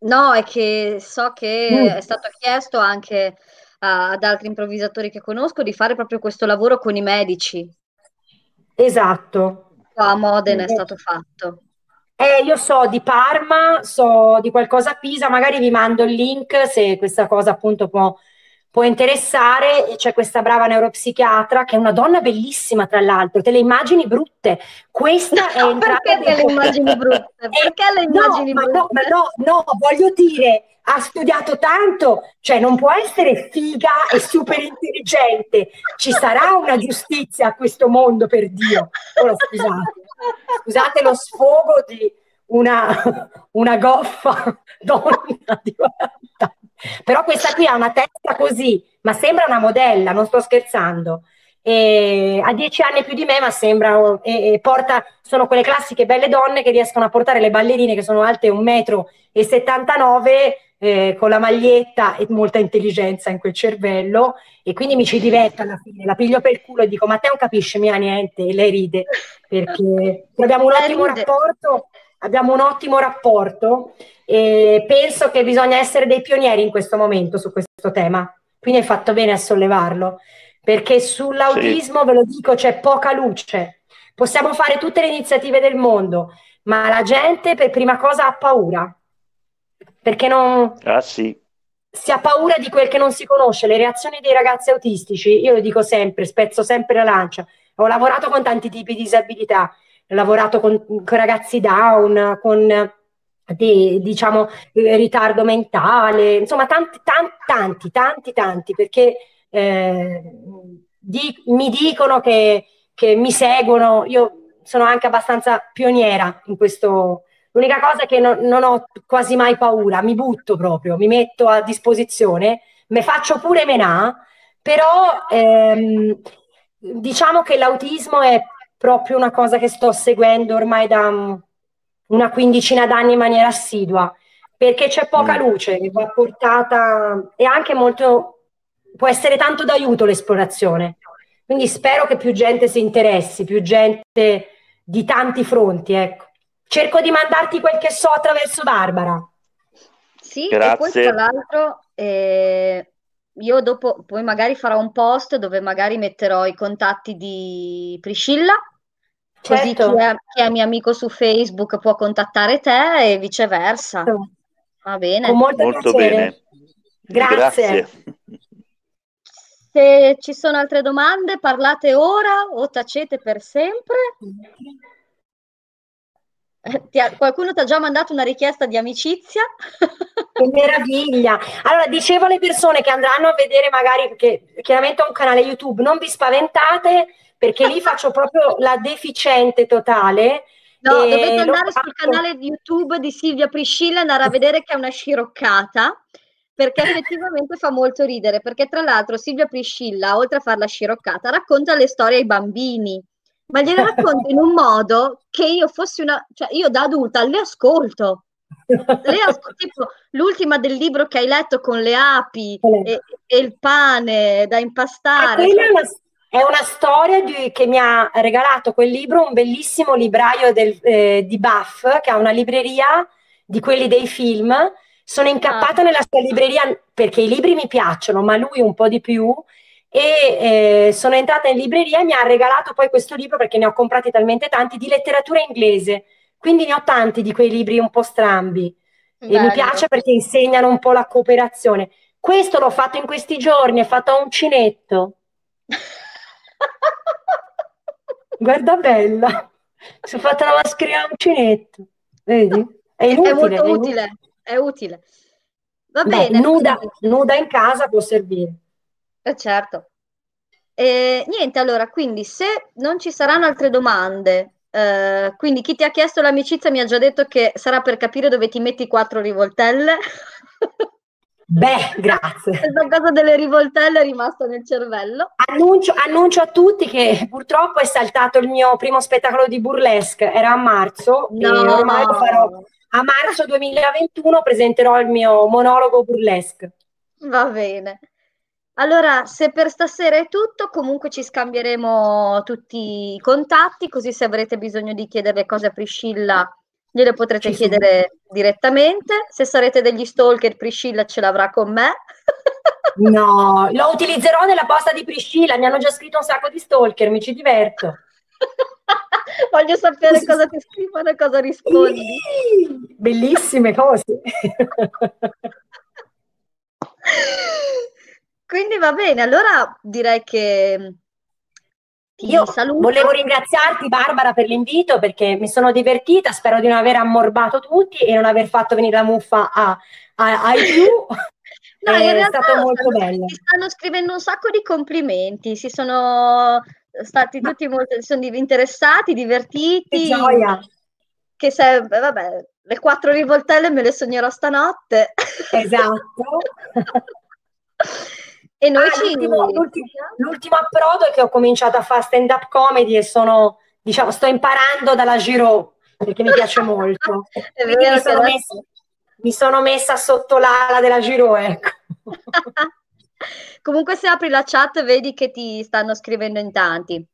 no è che so che mm. è stato chiesto anche ad altri improvvisatori che conosco di fare proprio questo lavoro con i medici. Esatto. A Modena è stato fatto. Eh, io so di Parma, so di qualcosa a Pisa, magari vi mando il link se questa cosa appunto può, può interessare. C'è questa brava neuropsichiatra che è una donna bellissima, tra l'altro, te le immagini brutte. Questa è entrata. Perché le immagini brutte? Perché le immagini no, brutte? No, no, no, voglio dire, ha studiato tanto, cioè non può essere figa e super intelligente. Ci sarà una giustizia a questo mondo, per Dio. Ora scusate, scusate lo sfogo di una, una goffa donna di 40 anni. Però questa qui ha una testa così, ma sembra una modella, non sto scherzando. E ha dieci anni più di me, ma sembra e, e porta, sono quelle classiche belle donne che riescono a portare le ballerine che sono alte 1,79 m eh, con la maglietta e molta intelligenza in quel cervello. E quindi mi ci diverto alla fine, la piglio per il culo e dico ma te non capisci mia niente e lei ride perché abbiamo un ottimo rapporto abbiamo un ottimo rapporto e penso che bisogna essere dei pionieri in questo momento su questo tema. Quindi hai fatto bene a sollevarlo perché sull'autismo sì. ve lo dico c'è poca luce. Possiamo fare tutte le iniziative del mondo ma la gente per prima cosa ha paura perché non... Ah sì. Si ha paura di quel che non si conosce, le reazioni dei ragazzi autistici, io lo dico sempre, spezzo sempre la lancia, ho lavorato con tanti tipi di disabilità, lavorato con, con ragazzi down, con di, diciamo ritardo mentale, insomma tanti, tanti, tanti, tanti, tanti perché eh, di, mi dicono che, che mi seguono, io sono anche abbastanza pioniera in questo, L'unica cosa è che non, non, ho quasi mai paura, mi butto proprio, mi metto a disposizione, me faccio pure menà, però ehm, diciamo che l'autismo è proprio una cosa che sto seguendo ormai da una quindicina d'anni in maniera assidua, perché c'è poca mm. luce che va portata e anche molto, può essere tanto d'aiuto l'esplorazione. Quindi spero che più gente si interessi, più gente di tanti fronti, ecco cerco di mandarti quel che so attraverso Barbara. Sì, Grazie. e poi tra l'altro eh, io dopo poi magari farò un post dove magari metterò i contatti di Priscilla, così certo. chi, è, chi, è, mio amico su Facebook può contattare te e viceversa. Certo. Va bene. Con molto, molto bene. Grazie. Grazie. Se ci sono altre domande, parlate ora o tacete per sempre. Ti ha, qualcuno ti ha già mandato una richiesta di amicizia? Che meraviglia! Allora, dicevo alle persone che andranno a vedere magari, perché chiaramente ho un canale YouTube, non vi spaventate perché lì faccio proprio la deficiente totale. No, dovete andare sul canale YouTube di Silvia Priscilla e andare a vedere che è una sciroccata perché effettivamente fa molto ridere, perché tra l'altro Silvia Priscilla, oltre a fare la sciroccata, racconta le storie ai bambini, ma gliele racconta in un modo che io fossi una, cioè io da adulta le ascolto. Le ascolto, tipo l'ultima del libro che hai letto con le api e, e il pane da impastare. È una, è una storia di, che mi ha regalato quel libro un bellissimo libraio del, eh, di Buff, che ha una libreria di quelli dei film, sono incappata ah. nella sua libreria perché i libri mi piacciono, ma lui un po' di più. E eh, sono entrata in libreria e mi ha regalato poi questo libro perché ne ho comprati talmente tanti di letteratura inglese. Quindi ne ho tanti di quei libri un po' strambi. Bello. E mi piace perché insegnano un po' la cooperazione. Questo l'ho fatto in questi giorni, è fatto a uncinetto. Guarda bella, sono fatta la mascherina a uncinetto. Vedi? È, inutile, è molto è utile è utile. Va Beh, bene. Nuda, nuda, in casa può servire. Eh, certo. E, niente, allora, quindi se non ci saranno altre domande, eh, quindi chi ti ha chiesto l'amicizia mi ha già detto che sarà per capire dove ti metti quattro rivoltelle. Beh, grazie. Questa cosa delle rivoltelle è rimasta nel cervello. Annuncio, annuncio, a tutti che purtroppo è saltato il mio primo spettacolo di burlesque, era a marzo, no, farò a marzo 2021 presenterò il mio monologo burlesque. Va bene. Allora, se per stasera è tutto, comunque ci scambieremo tutti i contatti, così se avrete bisogno di chiedere cose a Priscilla, gliele potrete ci chiedere sono. direttamente. Se sarete degli stalker, Priscilla ce l'avrà con me. no, lo utilizzerò nella posta di Priscilla, mi hanno già scritto un sacco di stalker, mi ci diverto. Voglio sapere cosa ti scrivono e cosa rispondi. Bellissime cose. Quindi va bene, allora direi che io saluto. volevo ringraziarti Barbara per l'invito perché mi sono divertita, spero di non aver ammorbato tutti e non aver fatto venire la muffa a, a, ai più. No, è stato molto bello. Mi stanno scrivendo un sacco di complimenti, si sono stati tutti molto sono interessati, divertiti. Che gioia! Che se, vabbè, le quattro rivoltelle me le sognerò stanotte. Esatto. e noi ah, ci... L'ultimo, l'ultimo, l'ultimo, approdo è che ho cominciato a fare stand up comedy e sono, diciamo, sto imparando dalla Giro perché mi piace molto. mi, sono messa, mi sono messa sotto l'ala della Giro, ecco. Comunque se apri la chat vedi che ti stanno scrivendo in tanti.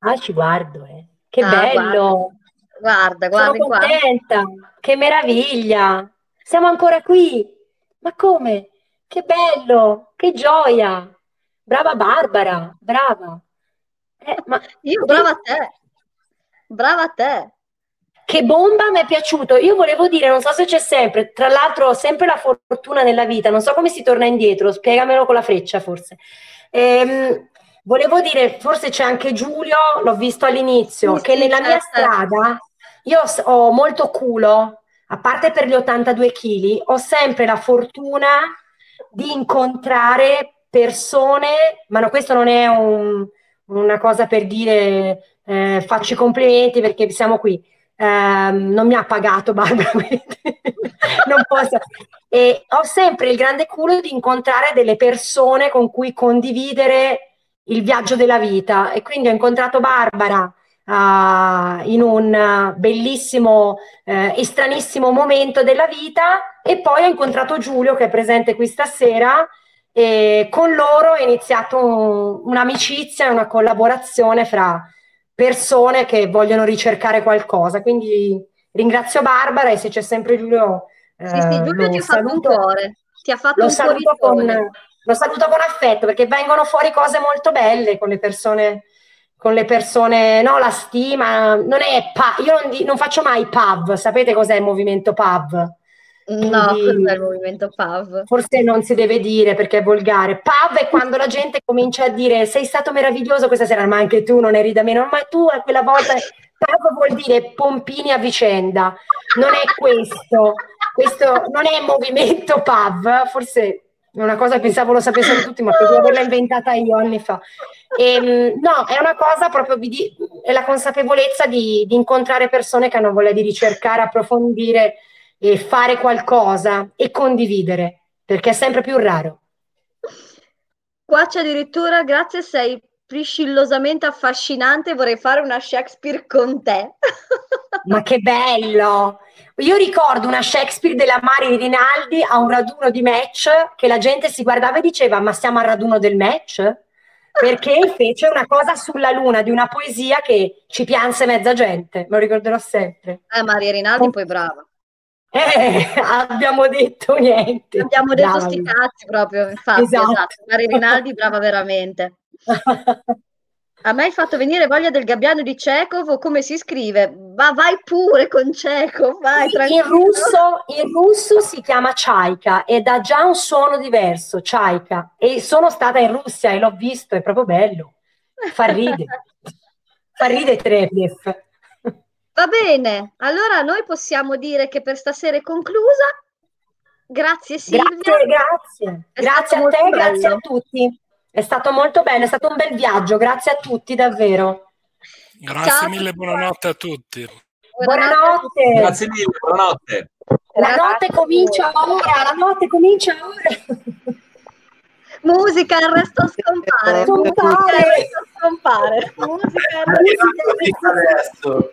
Ah, ci guardo, eh. Che ah, bello! Guarda, guarda. Sono contenta, qua. che meraviglia! Siamo ancora qui! Ma come? Che bello! Che gioia! Brava Barbara, brava! Eh, ma... Io brava a te! Brava a te! Che bomba mi è piaciuto. Io volevo dire, non so se c'è sempre, tra l'altro ho sempre la fortuna nella vita, non so come si torna indietro, spiegamelo con la freccia forse. Ehm, volevo dire, forse c'è anche Giulio, l'ho visto all'inizio, sì, che nella mia strada io ho molto culo, a parte per gli 82 kg, ho sempre la fortuna di incontrare persone, ma no, questo non è un, una cosa per dire eh, faccio i complimenti perché siamo qui ehm, non mi ha pagato Barbara, non posso. E ho sempre il grande culo di incontrare delle persone con cui condividere il viaggio della vita e quindi ho incontrato Barbara uh, in un bellissimo uh, e stranissimo momento della vita e poi ho incontrato Giulio che è presente qui stasera e con loro è iniziato un, un'amicizia e una collaborazione fra persone che vogliono ricercare qualcosa. Quindi ringrazio Barbara e se c'è sempre Giulio. Eh, sì, sì, Giulio ti ha fatto un cuore. Ti ha fatto lo un saluto con, lo saluto con affetto perché vengono fuori cose molto belle con le persone con le persone, no, la stima, non è, pa- io non, non faccio mai PAV, sapete cos'è il movimento PAV? Quindi, no, cos'è il movimento PAV? Forse non si deve dire perché è volgare. PAV è quando la gente comincia a dire sei stato meraviglioso questa sera, ma anche tu non eri da meno, ma tu a quella volta PAV vuol dire pompini a vicenda, non è questo, questo non è movimento PAV, forse è una cosa che pensavo lo sapessero tutti, ma potevo averla inventata io anni fa. E, ehm, no, è una cosa proprio di, è la consapevolezza di, di incontrare persone che hanno voglia di ricercare, approfondire e fare qualcosa e condividere, perché è sempre più raro. Qua c'è addirittura, grazie, sei priscillosamente affascinante, vorrei fare una Shakespeare con te. Ma che bello! Io ricordo una Shakespeare della Mari Rinaldi a un raduno di match che la gente si guardava e diceva ma siamo al raduno del match? Perché fece una cosa sulla luna di una poesia che ci pianse mezza gente, me lo ricorderò sempre. Eh, Maria Rinaldi poi brava. Eh, abbiamo detto niente. Abbiamo detto brava. sti cazzi proprio, infatti, esatto. esatto. Maria Rinaldi brava veramente. A me hai fatto venire voglia del gabbiano di Chekhov o come si scrive? Ma vai pure con Chekhov, vai in russo, in russo, si chiama Chaika ed ha già un suono diverso, Chaika. E sono stata in Russia e l'ho visto, è proprio bello. Fa ridere. Fa ridere Trepiev. Va bene, allora noi possiamo dire che per stasera è conclusa. Grazie Silvia. Grazie, grazie. È grazie a te, bello. grazie a tutti. È stato molto bello, è stato un bel viaggio, grazie a tutti davvero. Grazie Ciao. mille, buonanotte a tutti. Buonanotte. Grazie mille, buonanotte. La notte comincia ora, la notte comincia ora. Musica, il resto scompare. Scompare. Il resto scompare. Musica, il resto